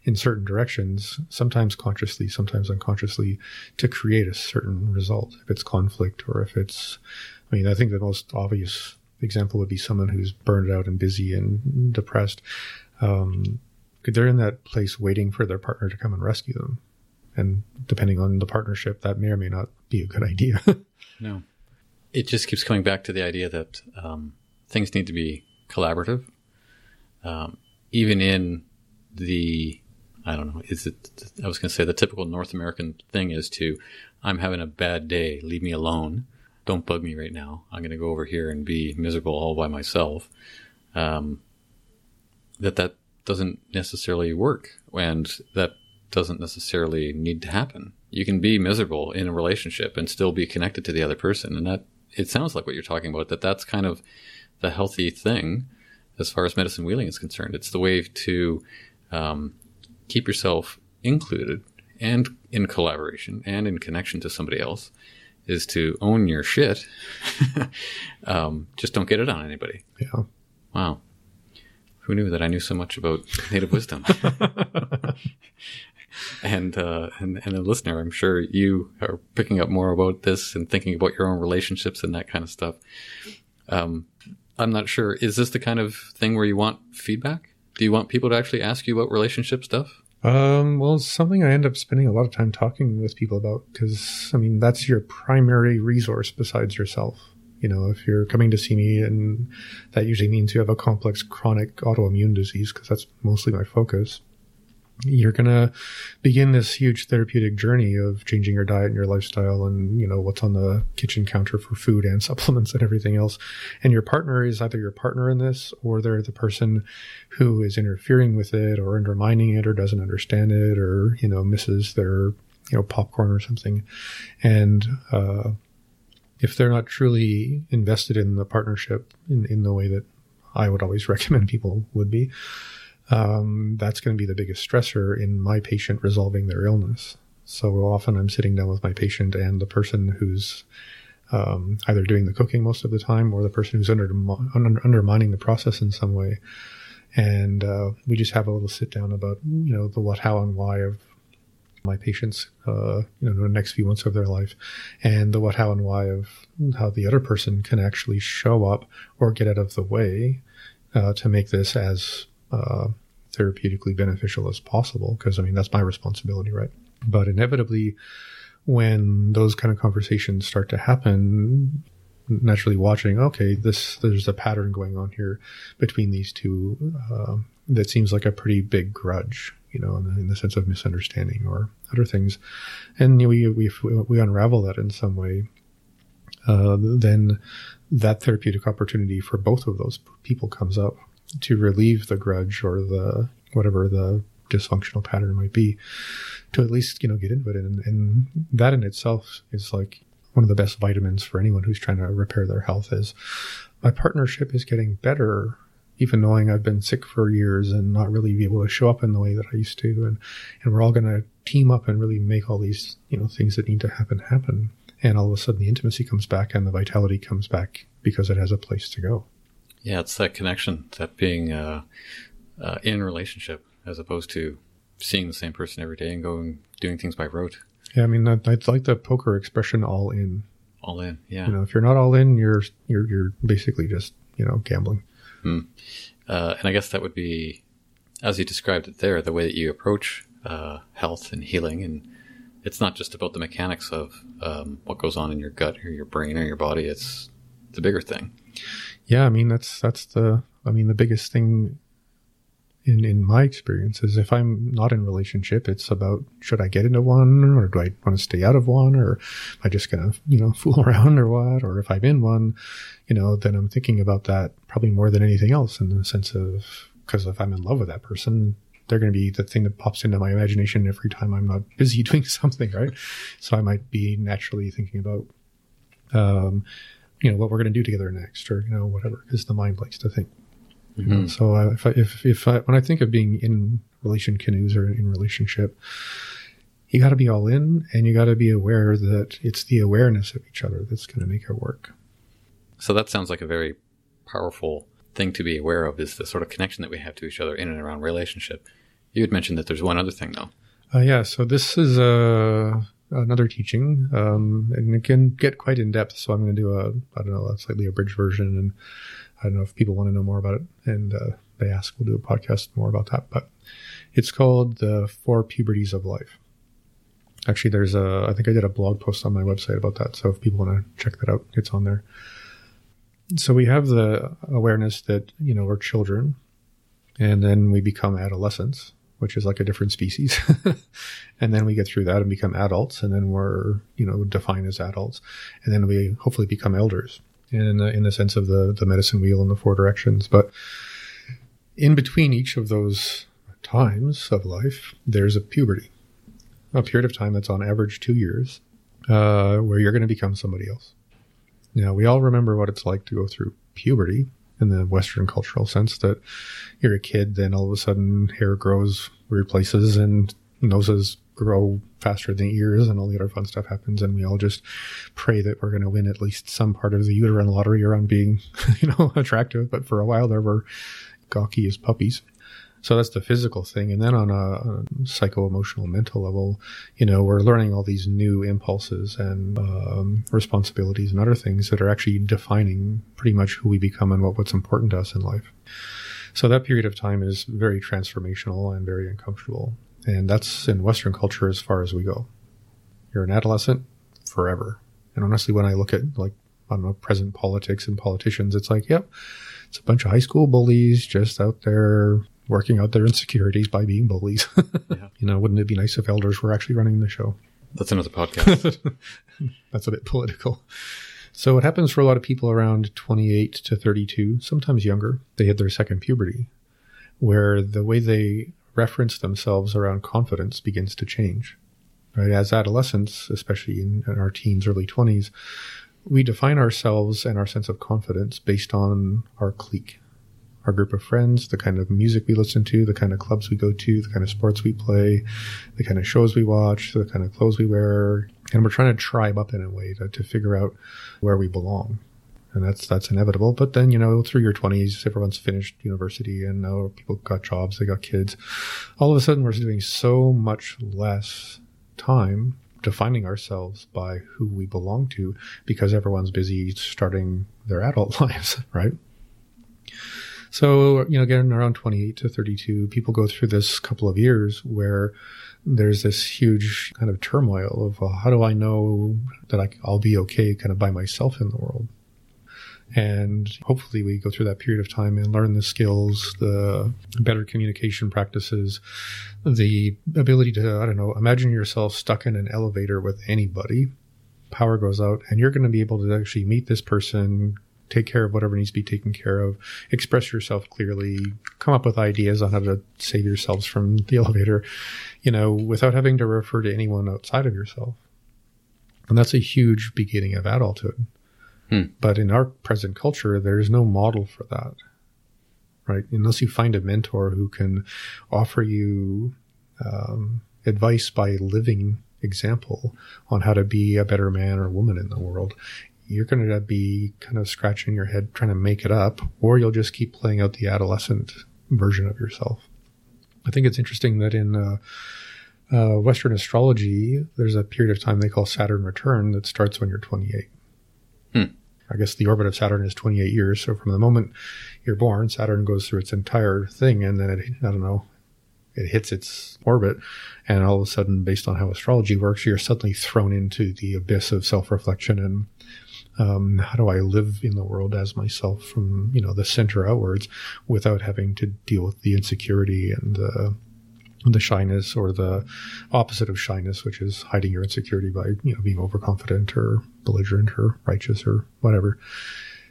in certain directions, sometimes consciously, sometimes unconsciously, to create a certain result. If it's conflict or if it's, I mean, I think the most obvious example would be someone who's burned out and busy and depressed. Um, they're in that place waiting for their partner to come and rescue them and depending on the partnership, that may or may not be a good idea. No. It just keeps coming back to the idea that um, things need to be collaborative. Um, even in the, I don't know, is it, I was going to say the typical North American thing is to, I'm having a bad day, leave me alone. Don't bug me right now. I'm going to go over here and be miserable all by myself. Um, that that doesn't necessarily work. And that doesn't necessarily need to happen. You can be miserable in a relationship and still be connected to the other person. And that, it sounds like what you're talking about, that that's kind of the healthy thing as far as medicine wheeling is concerned. It's the way to um, keep yourself included and in collaboration and in connection to somebody else is to own your shit. um, just don't get it on anybody. yeah. Wow. Who knew that I knew so much about native wisdom? and, uh, and and a listener, I'm sure you are picking up more about this and thinking about your own relationships and that kind of stuff. Um, I'm not sure. Is this the kind of thing where you want feedback? Do you want people to actually ask you about relationship stuff? Um, well, it's something I end up spending a lot of time talking with people about because, I mean, that's your primary resource besides yourself. You know, if you're coming to see me, and that usually means you have a complex chronic autoimmune disease because that's mostly my focus you're going to begin this huge therapeutic journey of changing your diet and your lifestyle and, you know, what's on the kitchen counter for food and supplements and everything else. And your partner is either your partner in this or they're the person who is interfering with it or undermining it or doesn't understand it or, you know, misses their, you know, popcorn or something. And, uh, if they're not truly invested in the partnership in, in the way that I would always recommend people would be, um, that's going to be the biggest stressor in my patient resolving their illness. So often I'm sitting down with my patient and the person who's um, either doing the cooking most of the time or the person who's under, under, undermining the process in some way. And uh, we just have a little sit down about, you know, the what, how, and why of my patients, uh, you know, the next few months of their life, and the what, how, and why of how the other person can actually show up or get out of the way uh, to make this as uh, therapeutically beneficial as possible because I mean that's my responsibility, right? But inevitably, when those kind of conversations start to happen, naturally watching, okay, this there's a pattern going on here between these two uh, that seems like a pretty big grudge, you know, in the, in the sense of misunderstanding or other things, and we we we unravel that in some way. Uh, then that therapeutic opportunity for both of those people comes up to relieve the grudge or the whatever the dysfunctional pattern might be to at least you know get into it. And, and that in itself is like one of the best vitamins for anyone who's trying to repair their health is my partnership is getting better even knowing I've been sick for years and not really be able to show up in the way that I used to. And and we're all going to team up and really make all these you know things that need to happen happen. And all of a sudden the intimacy comes back and the vitality comes back because it has a place to go yeah, it's that connection, that being uh, uh, in relationship as opposed to seeing the same person every day and going doing things by rote. Yeah, I mean, I, I like the poker expression "all in." All in, yeah. You know, if you're not all in, you're you're you're basically just you know gambling. Hmm. Uh, and I guess that would be, as you described it there, the way that you approach uh, health and healing, and it's not just about the mechanics of um, what goes on in your gut or your brain or your body. It's the bigger thing. Yeah, I mean that's that's the I mean the biggest thing in in my experience is if I'm not in a relationship, it's about should I get into one or do I want to stay out of one or am I just gonna you know fool around or what? Or if I'm in one, you know, then I'm thinking about that probably more than anything else in the sense of because if I'm in love with that person, they're going to be the thing that pops into my imagination every time I'm not busy doing something, right? So I might be naturally thinking about um, you know what we're going to do together next or you know whatever because the mind likes to think. Mm-hmm. so I, if I, if, if I, when i think of being in relation canoes or in relationship you got to be all in and you got to be aware that it's the awareness of each other that's going to make it work. So that sounds like a very powerful thing to be aware of is the sort of connection that we have to each other in and around relationship. You had mentioned that there's one other thing though. Uh, yeah so this is a another teaching, um, and it can get quite in depth. So I'm going to do a, I don't know, a slightly abridged version, and I don't know if people want to know more about it, and uh, they ask, we'll do a podcast more about that. But it's called the Four Puberties of Life. Actually, there's a, I think I did a blog post on my website about that. So if people want to check that out, it's on there. So we have the awareness that you know we're children, and then we become adolescents which is like a different species. and then we get through that and become adults, and then we're, you know, defined as adults. And then we hopefully become elders in, in the sense of the, the medicine wheel in the four directions. But in between each of those times of life, there's a puberty, a period of time that's on average two years, uh, where you're going to become somebody else. Now, we all remember what it's like to go through puberty in the Western cultural sense that you're a kid, then all of a sudden hair grows weird places and noses grow faster than ears and all the other fun stuff happens. And we all just pray that we're going to win at least some part of the uterine lottery around being, you know, attractive. But for a while there, were gawky as puppies. So that's the physical thing. And then on a, psycho emotional mental level, you know, we're learning all these new impulses and um, responsibilities and other things that are actually defining pretty much who we become and what, what's important to us in life. So that period of time is very transformational and very uncomfortable. And that's in Western culture as far as we go. You're an adolescent forever. And honestly, when I look at like, I don't know, present politics and politicians, it's like, yep, it's a bunch of high school bullies just out there working out their insecurities by being bullies. yeah. You know, wouldn't it be nice if elders were actually running the show? That's another podcast. That's a bit political. So what happens for a lot of people around 28 to 32, sometimes younger, they hit their second puberty, where the way they reference themselves around confidence begins to change. Right? As adolescents, especially in, in our teens, early 20s, we define ourselves and our sense of confidence based on our clique, our group of friends, the kind of music we listen to, the kind of clubs we go to, the kind of sports we play, the kind of shows we watch, the kind of clothes we wear. And we're trying to tribe up in a way to, to figure out where we belong. And that's, that's inevitable. But then, you know, through your twenties, everyone's finished university and now people got jobs, they got kids. All of a sudden we're doing so much less time defining ourselves by who we belong to because everyone's busy starting their adult lives, right? So, you know, again, around 28 to 32, people go through this couple of years where there's this huge kind of turmoil of uh, how do I know that I, I'll be okay kind of by myself in the world? And hopefully we go through that period of time and learn the skills, the better communication practices, the ability to, I don't know, imagine yourself stuck in an elevator with anybody. Power goes out and you're going to be able to actually meet this person, take care of whatever needs to be taken care of, express yourself clearly, come up with ideas on how to save yourselves from the elevator, you know, without having to refer to anyone outside of yourself. And that's a huge beginning of adulthood. Hmm. But in our present culture, there's no model for that, right? Unless you find a mentor who can offer you um, advice by living example on how to be a better man or woman in the world, you're going to be kind of scratching your head trying to make it up, or you'll just keep playing out the adolescent version of yourself. I think it's interesting that in uh, uh, Western astrology, there's a period of time they call Saturn return that starts when you're 28. Hmm. I guess the orbit of Saturn is 28 years. So from the moment you're born, Saturn goes through its entire thing, and then it, I don't know, it hits its orbit, and all of a sudden, based on how astrology works, you're suddenly thrown into the abyss of self-reflection and um, how do I live in the world as myself from you know the center outwards without having to deal with the insecurity and the the shyness or the opposite of shyness, which is hiding your insecurity by, you know, being overconfident or belligerent or righteous or whatever,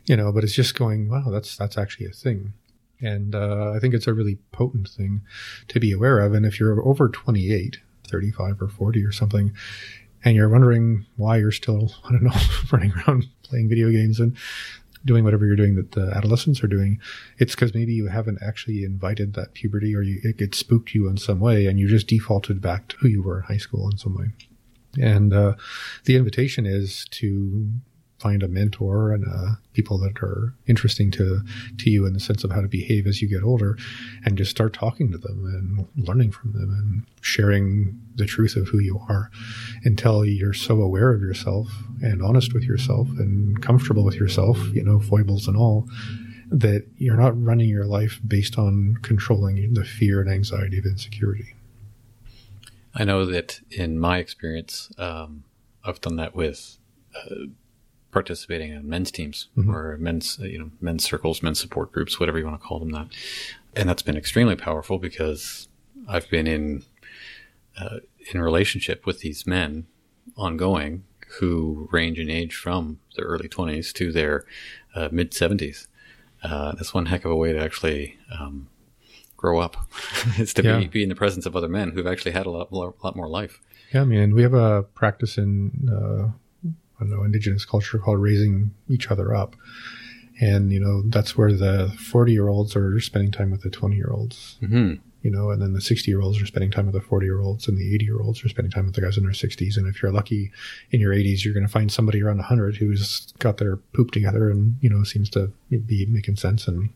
you know, but it's just going, wow, that's, that's actually a thing. And, uh, I think it's a really potent thing to be aware of. And if you're over 28, 35 or 40 or something, and you're wondering why you're still, I don't know, running around playing video games and doing whatever you're doing that the adolescents are doing, it's because maybe you haven't actually invited that puberty or you, it, it spooked you in some way and you just defaulted back to who you were in high school in some way. And uh, the invitation is to find a mentor and uh, people that are interesting to to you in the sense of how to behave as you get older, and just start talking to them and learning from them and sharing the truth of who you are until you're so aware of yourself and honest with yourself and comfortable with yourself, you know, foibles and all, that you're not running your life based on controlling the fear and anxiety of insecurity. I know that in my experience, um, I've done that with. Uh, participating in men's teams mm-hmm. or men's, you know, men's circles, men's support groups, whatever you want to call them that. And that's been extremely powerful because I've been in, uh, in relationship with these men ongoing who range in age from their early 20s to their uh, mid 70s. Uh, that's one heck of a way to actually um, grow up, is to yeah. be, be in the presence of other men who've actually had a lot, lot more life. Yeah, I mean, we have a practice in uh, I don't know, indigenous culture called raising each other up. And, you know, that's where the 40 year olds are spending time with the 20 year olds. Mm-hmm. You know, and then the 60 year olds are spending time with the 40 year olds, and the 80 year olds are spending time with the guys in their 60s. And if you're lucky in your 80s, you're going to find somebody around 100 who's got their poop together and, you know, seems to be making sense and,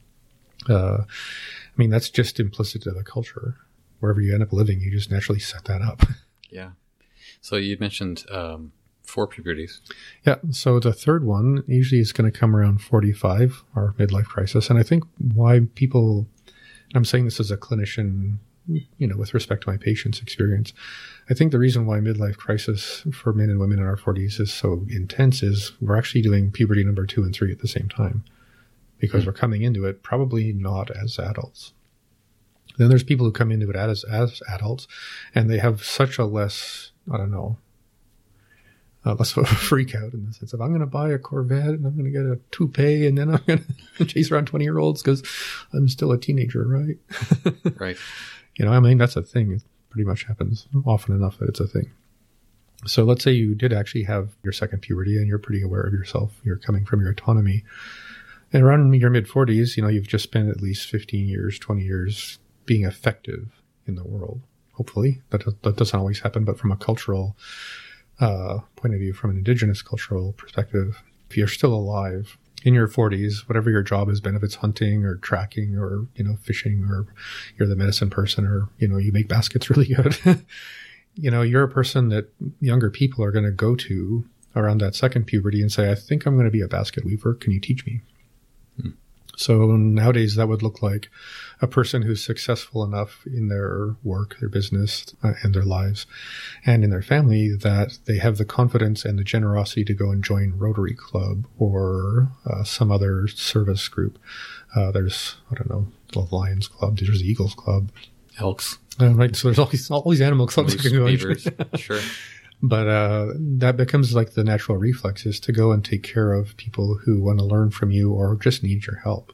uh, I mean, that's just implicit to the culture. Wherever you end up living, you just naturally set that up. Yeah. So you mentioned um, four puberties. Yeah. So the third one usually is going to come around 45, our midlife crisis. And I think why people, and I'm saying this as a clinician, you know, with respect to my patient's experience, I think the reason why midlife crisis for men and women in our 40s is so intense is we're actually doing puberty number two and three at the same time because hmm. we're coming into it probably not as adults. Then there's people who come into it as as adults, and they have such a less I don't know, uh, less of a freak out in the sense of I'm going to buy a Corvette and I'm going to get a toupee and then I'm going to chase around 20 year olds because I'm still a teenager, right? Right. You know, I mean that's a thing. It pretty much happens often enough that it's a thing. So let's say you did actually have your second puberty and you're pretty aware of yourself. You're coming from your autonomy. And around your mid 40s, you know, you've just spent at least 15 years, 20 years being effective in the world. Hopefully, that that doesn't always happen, but from a cultural uh, point of view, from an indigenous cultural perspective, if you're still alive in your 40s, whatever your job has been, if it's hunting or tracking or you know fishing or you're the medicine person or you know you make baskets really good, you know you're a person that younger people are going to go to around that second puberty and say, "I think I'm going to be a basket weaver. Can you teach me?" So nowadays, that would look like a person who's successful enough in their work, their business, uh, and their lives, and in their family that they have the confidence and the generosity to go and join Rotary Club or uh, some other service group. Uh, there's, I don't know, the Lions Club, there's the Eagles Club. Elks, Uh, right, so there's all these, all these animal clubs moose, you can go sure. But uh, that becomes like the natural reflex is to go and take care of people who want to learn from you or just need your help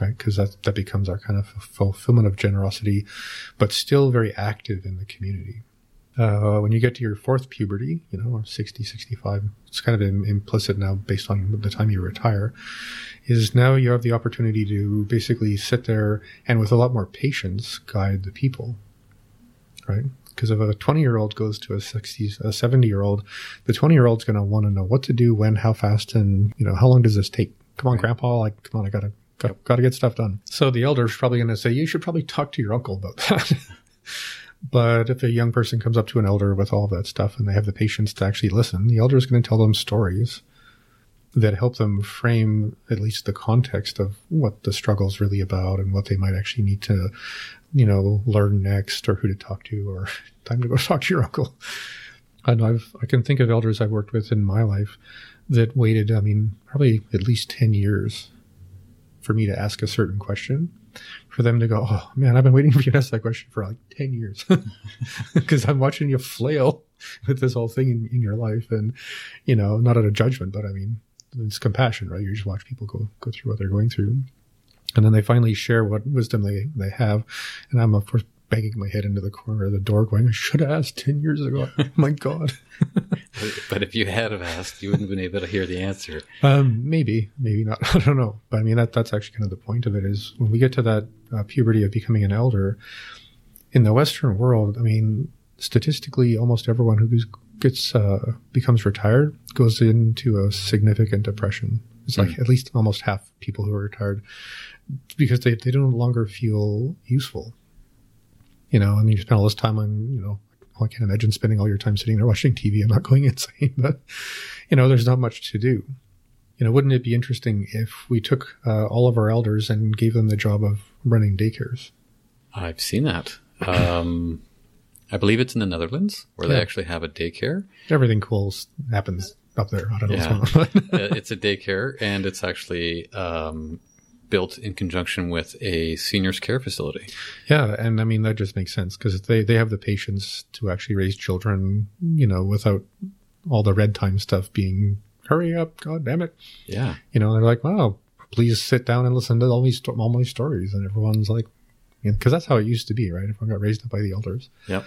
right because that, that becomes our kind of fulfillment of generosity but still very active in the community uh, when you get to your fourth puberty you know or 60 65 it's kind of implicit now based on the time you retire is now you have the opportunity to basically sit there and with a lot more patience guide the people right? Because if a 20 year old goes to a 60, a 70 year old, the 20 year old's going to want to know what to do, when, how fast, and you know how long does this take? Come on, Right. Grandpa, like come on, I gotta got, gotta get stuff done. So the elder's probably going to say you should probably talk to your uncle about that. but if a young person comes up to an elder with all that stuff and they have the patience to actually listen, the elder is going to tell them stories that help them frame at least the context of what the struggle's really about and what they might actually need to, you know, learn next or who to talk to or time to go talk to your uncle. Know I've, I can think of elders I've worked with in my life that waited, I mean, probably at least 10 years for me to ask a certain question for them to go, Oh man, I've been waiting for you to ask that question for like 10 years because I'm watching you flail with this whole thing in, in your life. And, you know, not out of judgment, but I mean, it's compassion, right? You just watch people go, go through what they're going through. And then they finally share what wisdom they, they have. And I'm, of course, banging my head into the corner of the door going, I should have asked 10 years ago. my God. But if you had have asked, you wouldn't have been able to hear the answer. Um, maybe, maybe not. I don't know. But I mean, that, that's actually kind of the point of it is when we get to that uh, puberty of becoming an elder in the Western world, I mean, statistically, almost everyone who gets, uh, becomes retired goes into a significant depression. It's like at least almost half people who are retired because they, they don't no longer feel useful. You know, and you spend all this time on, you know, I can't imagine spending all your time sitting there watching TV. I'm not going insane, but you know, there's not much to do. You know, wouldn't it be interesting if we took uh, all of our elders and gave them the job of running daycares? I've seen that. Um, I believe it's in the Netherlands where they actually have a daycare. Everything cool happens up there. I don't know Yeah. what's going on. Uh, it's a daycare, and it's actually um, built in conjunction with a seniors care facility. yeah, and I mean that just makes sense because they they have the patience to actually raise children, you know, without all the red time stuff being hurry up, god damn it. Yeah, You know, they're like, wow, please sit down and listen to all these all my stories, and everyone's like, because that's how it used to be, right? Everyone got raised up by the elders. yep.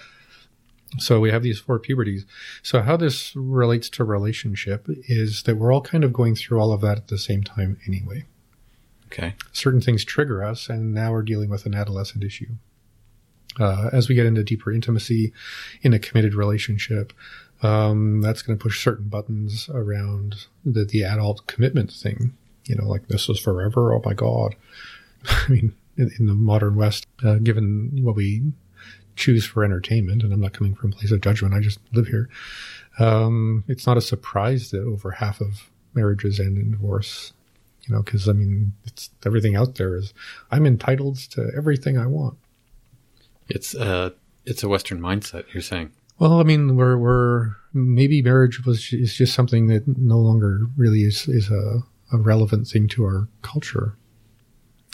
So we have these four puberties. So how this relates to relationship is that we're all kind of going through all of that at the same time anyway. Okay. Certain things trigger us, and now we're dealing with an adolescent issue. Uh, as we get into deeper intimacy in a committed relationship, um, that's going to push certain buttons around the, the adult commitment thing. You know, like this is forever. Oh my God. I mean, in, in the modern West, uh, given what we choose for entertainment, and I'm not coming from a place of judgment. I just live here. Um, it's not a surprise that over half of marriages end in divorce. You know, because I mean, it's everything out there is I'm entitled to everything I want. It's uh, it's a Western mindset. You're saying. Well, I mean, we're we're maybe marriage was is just something that no longer really is is a, a relevant thing to our culture.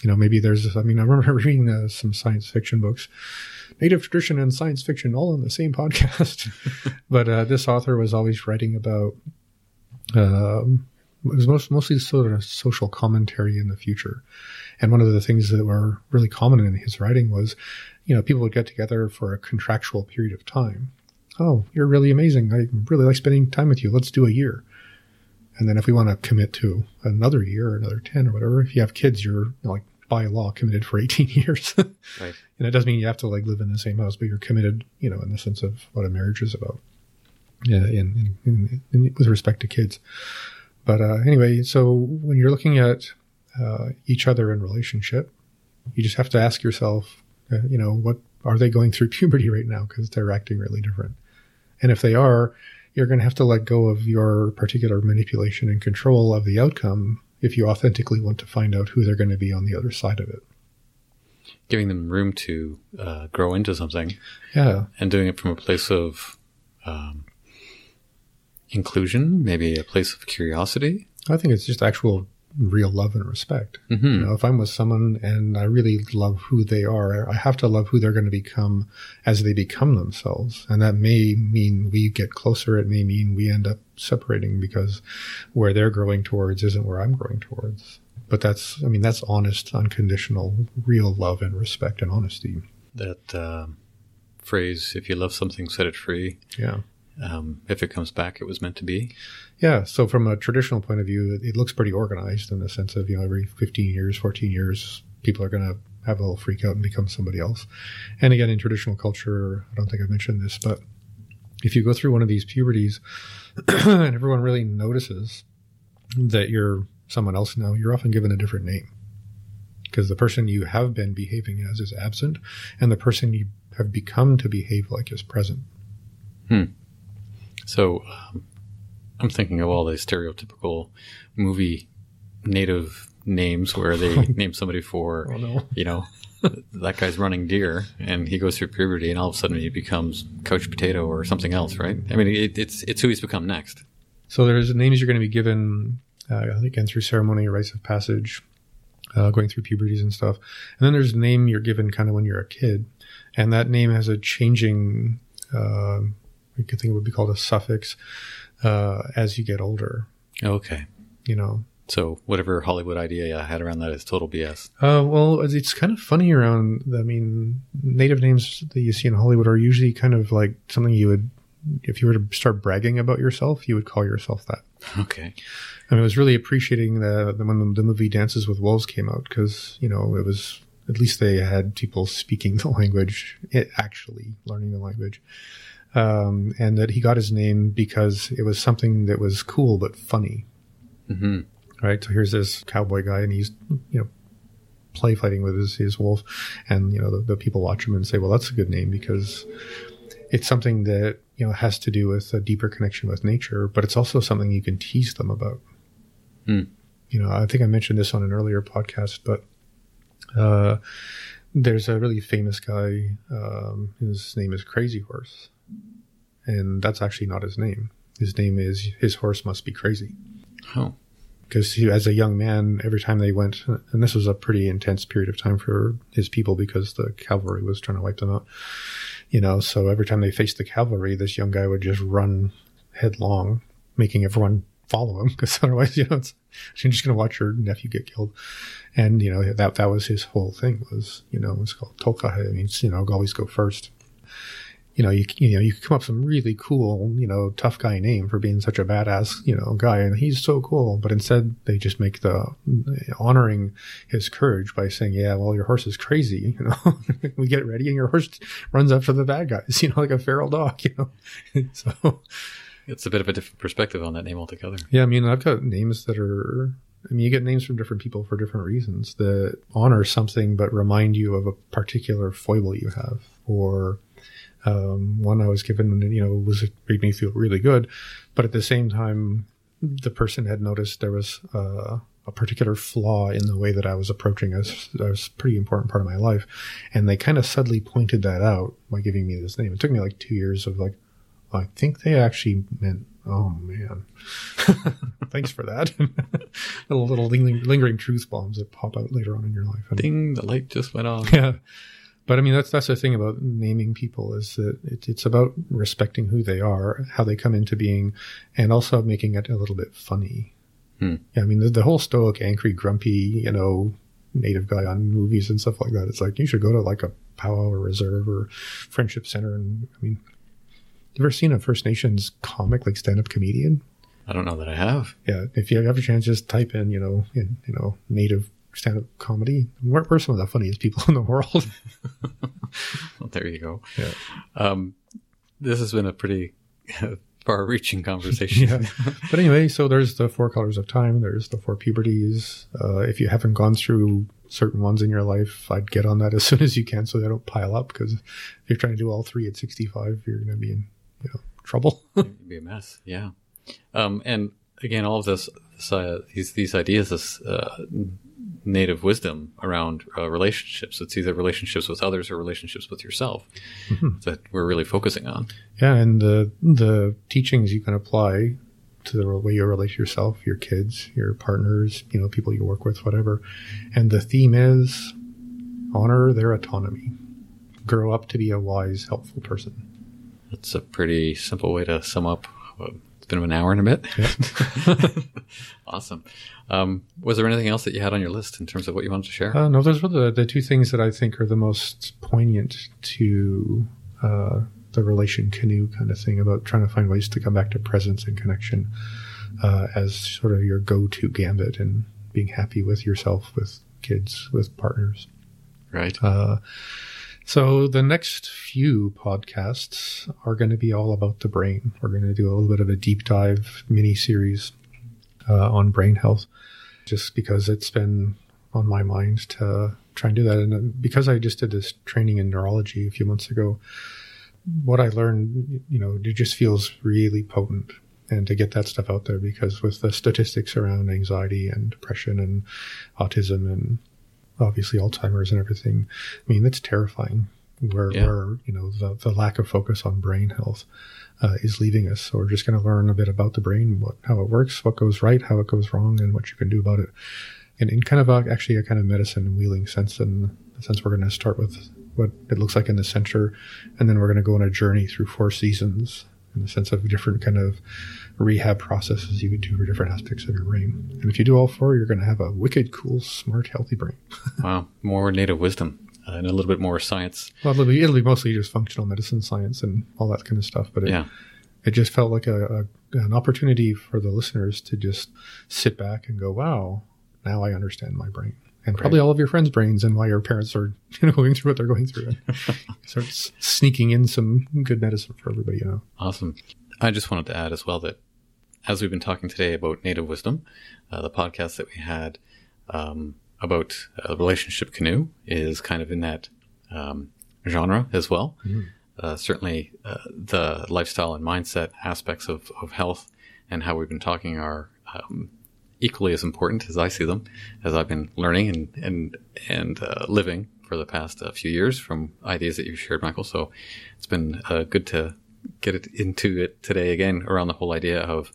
You know, maybe there's. I mean, I remember reading uh, some science fiction books, native tradition and science fiction, all in the same podcast. but uh, this author was always writing about. Um, it was most, mostly sort of social commentary in the future. And one of the things that were really common in his writing was, you know, people would get together for a contractual period of time. Oh, you're really amazing. I really like spending time with you. Let's do a year. And then if we want to commit to another year or another 10 or whatever, if you have kids, you're you know, like by law committed for 18 years. Right. And it doesn't mean you have to like live in the same house, but you're committed, you know, in the sense of what a marriage is about. Yeah, in, in, in, in with respect to kids. But uh, anyway, so when you're looking at uh, each other in relationship, you just have to ask yourself, uh, you know, what are they going through puberty right now? Because they're acting really different. And if they are, you're going to have to let go of your particular manipulation and control of the outcome if you authentically want to find out who they're going to be on the other side of it. Giving them room to uh, grow into something Yeah. and doing it from a place of um, inclusion, maybe a place of curiosity. I think it's just actual real love and respect. Mm-hmm. You know, if I'm with someone and I really love who they are, I have to love who they're going to become as they become themselves. And that may mean we get closer. It may mean we end up separating because where they're growing towards isn't where I'm growing towards. But that's, I mean, that's honest, unconditional, real love and respect and honesty. That um phrase, if you love something, set it free. Yeah. Um, if it comes back, it was meant to be. Yeah. So from a traditional point of view, it, it looks pretty organized in the sense of, you know, every 15 years, 14 years, people are going to have a little freak out and become somebody else. And again, in traditional culture, I don't think I've mentioned this, but if you go through one of these puberties and everyone really notices that you're someone else now, you're often given a different name because the person you have been behaving as is absent and the person you have become to behave like is present. So um, I'm thinking of all the stereotypical movie native names where they name somebody for, Oh, no. you know, that guy's running deer and he goes through puberty and all of a sudden he becomes couch potato or something else, right? I mean, it, it's it's who he's become next. So there's names you're going to be given, uh, again, through ceremony or rites of passage, uh, going through puberties and stuff. And then there's a name you're given kind of when you're a kid. And that name has a changing, uh, you could think it would be called a suffix, uh, as you get older, Okay. you know. So whatever Hollywood idea I had around that is total BS. Uh, well, it's- kind of funny around, I mean, native names that you see in Hollywood are usually kind of like something you would, if you were to start bragging about yourself, you would call yourself that. Okay. I mean, I was really appreciating the, the when the movie Dances with Wolves came out because you know it was at least they had people speaking the language, it actually learning the language, um, and that he got his name because it was something that was cool but funny, hmm right? So here's this cowboy guy, and he's you know play fighting with his, his wolf, and you know the, the people watch him and say, well, that's a good name because it's something that you know has to do with a deeper connection with nature, but it's also something you can tease them about. Hmm. You know, I think I mentioned this on an earlier podcast, but uh, there's a really famous guy. Um, his name is Crazy Horse, and that's actually not his name. His name is His Horse Must Be Crazy Oh. because he, as a young man, every time they went, and this was a pretty intense period of time for his people because the cavalry was trying to wipe them out. You know, so every time they faced the cavalry, this young guy would just run headlong, making everyone follow him because otherwise, you know, it's, you're just going to watch your nephew get killed. And you know that that was his whole thing was you know it's called Tokahe. It means you know always go first you know, you you know, you come up with some really cool, you know, tough guy name for being such a badass, you know, guy, and he's so cool. But instead, they just make the honoring his courage by saying, "Yeah, well, your horse is crazy." You know, we get ready, and your horse runs after the bad guys, you know, like a feral dog. You know, so It's a bit of a different perspective on that name altogether. yeah, I mean, I've got names that are I mean, you get names from different people for different reasons that honor something but remind you of a particular foible you have. Or um, one I was given, you know, was made me feel really good, but at the same time, the person had noticed there was uh, a particular flaw in the way that I was approaching a, a pretty important part of my life, and they kind of subtly pointed that out by giving me this name. It took me like two years of like, I think they actually meant Oh man, thanks for that. little little lingering, lingering, truth bombs that pop out later on in your life. And, Ding! The light just went on. Yeah, but I mean that's that's the thing about naming people is that it, it's about respecting who they are, how they come into being, and also making it a little bit funny. Hmm. Yeah, I mean the, the whole stoic, angry, grumpy, you know, native guy on movies and stuff like that. It's like you should go to like a powwow or reserve or friendship center, and I mean you ever seen a First Nations comic, like stand up comedian? I don't know that I have. Yeah, if you have a chance, just type in, you know, in, you know, native stand up comedy. We're, we're some of the funniest people in the world. well, there you go. Yeah. Um, this has been a pretty far reaching conversation. yeah. But anyway, so there's the four colors of time, there's the four puberties. Uh, if you haven't gone through certain ones in your life, I'd get on that as soon as you can so they don't pile up because if you're trying to do all three at 65, you're going to be in you know, trouble. It'd be a mess. Yeah. Um, and again, all of this, this uh, these these ideas, this uh, native wisdom around uh, relationships. It's either relationships with others or relationships with yourself mm-hmm. that we're really focusing on. Yeah, and the the teachings you can apply to the way you relate to yourself, your kids, your partners, you know, people you work with, whatever. And the theme is honor their autonomy. Grow up to be a wise, helpful person. That's a pretty simple way to sum up. Been an hour and a bit. Awesome. Um, was there anything else that you had on your list in terms of what you wanted to share? Uh, no, those were the, the two things that I think are the most poignant to uh, the relation canoe kind of thing about trying to find ways to come back to presence and connection uh, as sort of your go-to gambit and being happy with yourself, with kids, with partners. Right. Uh, so the next few podcasts are going to be all about the brain. We're going to do a little bit of a deep dive mini series uh, on brain health, just because it's been on my mind to try and do that. And because I just did this training in neurology a few months ago, what I learned, you know, it just feels really potent. And to get that stuff out there, because with the statistics around anxiety and depression and autism and obviously Alzheimer's and everything. I mean, that's terrifying. Where, yeah. where you know the, the lack of focus on brain health uh, is leaving us. So we're just going to learn a bit about the brain, what how it works, what goes right, how it goes wrong, and what you can do about it. And in kind of a, actually a kind of medicine wheeling sense, in the sense we're going to start with what it looks like in the center, and then we're going to go on a journey through four seasons in the sense of different kind of rehab processes you could do for different aspects of your brain. And if you do all four, you're going to have a wicked, cool, smart, healthy brain. wow, more native wisdom uh, and a little bit more science. Well, it'll be, it'll be, mostly just functional medicine science and all that kind of stuff. But it, yeah. it just felt like a, a, an opportunity for the listeners to just sit back and go, "Wow, now I understand my brain." And probably right. all of your friends' brains and why your parents are you know going through what they're going through start sneaking in some good medicine for everybody you know awesome i just wanted to add as well that as we've been talking today about native wisdom uh, the podcast that we had um, about uh, relationship canoe is kind of in that um, genre as well mm. uh, certainly uh, the lifestyle and mindset aspects of, of health and how we've been talking are um, equally as important as I see them, as I've been learning and and and uh, living for the past uh, few years from ideas that you've shared, Michael. So it's been uh, good to get it into it today again around the whole idea of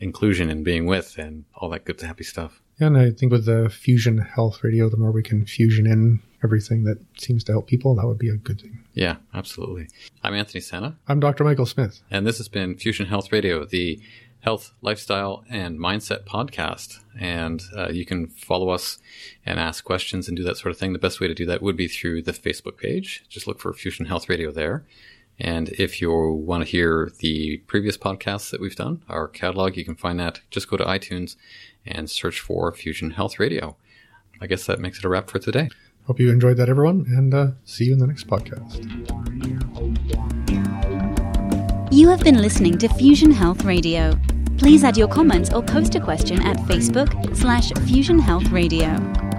inclusion and being with and all that good happy stuff. Yeah, and I think with the Fusion Health Radio, the more we can fusion in everything that seems to help people, that would be a good thing. Yeah, absolutely. I'm Anthony Senna. I'm Dr. Michael Smith. And this has been Fusion Health Radio, the health, lifestyle, and mindset podcast. And uh, you can follow us and ask questions and do that sort of thing. The best way to do that would be through the Facebook page. Just look for Fusion Health Radio there. And if you want to hear the previous podcasts that we've done, our catalog, you can find that. Just go to iTunes and search for Fusion Health Radio. I guess that makes it a wrap for today. Hope you enjoyed that, everyone, and uh, see you in the next podcast. You have been listening to Fusion Health Radio Please add your comments or post a question at Facebook slash Fusion Health Radio.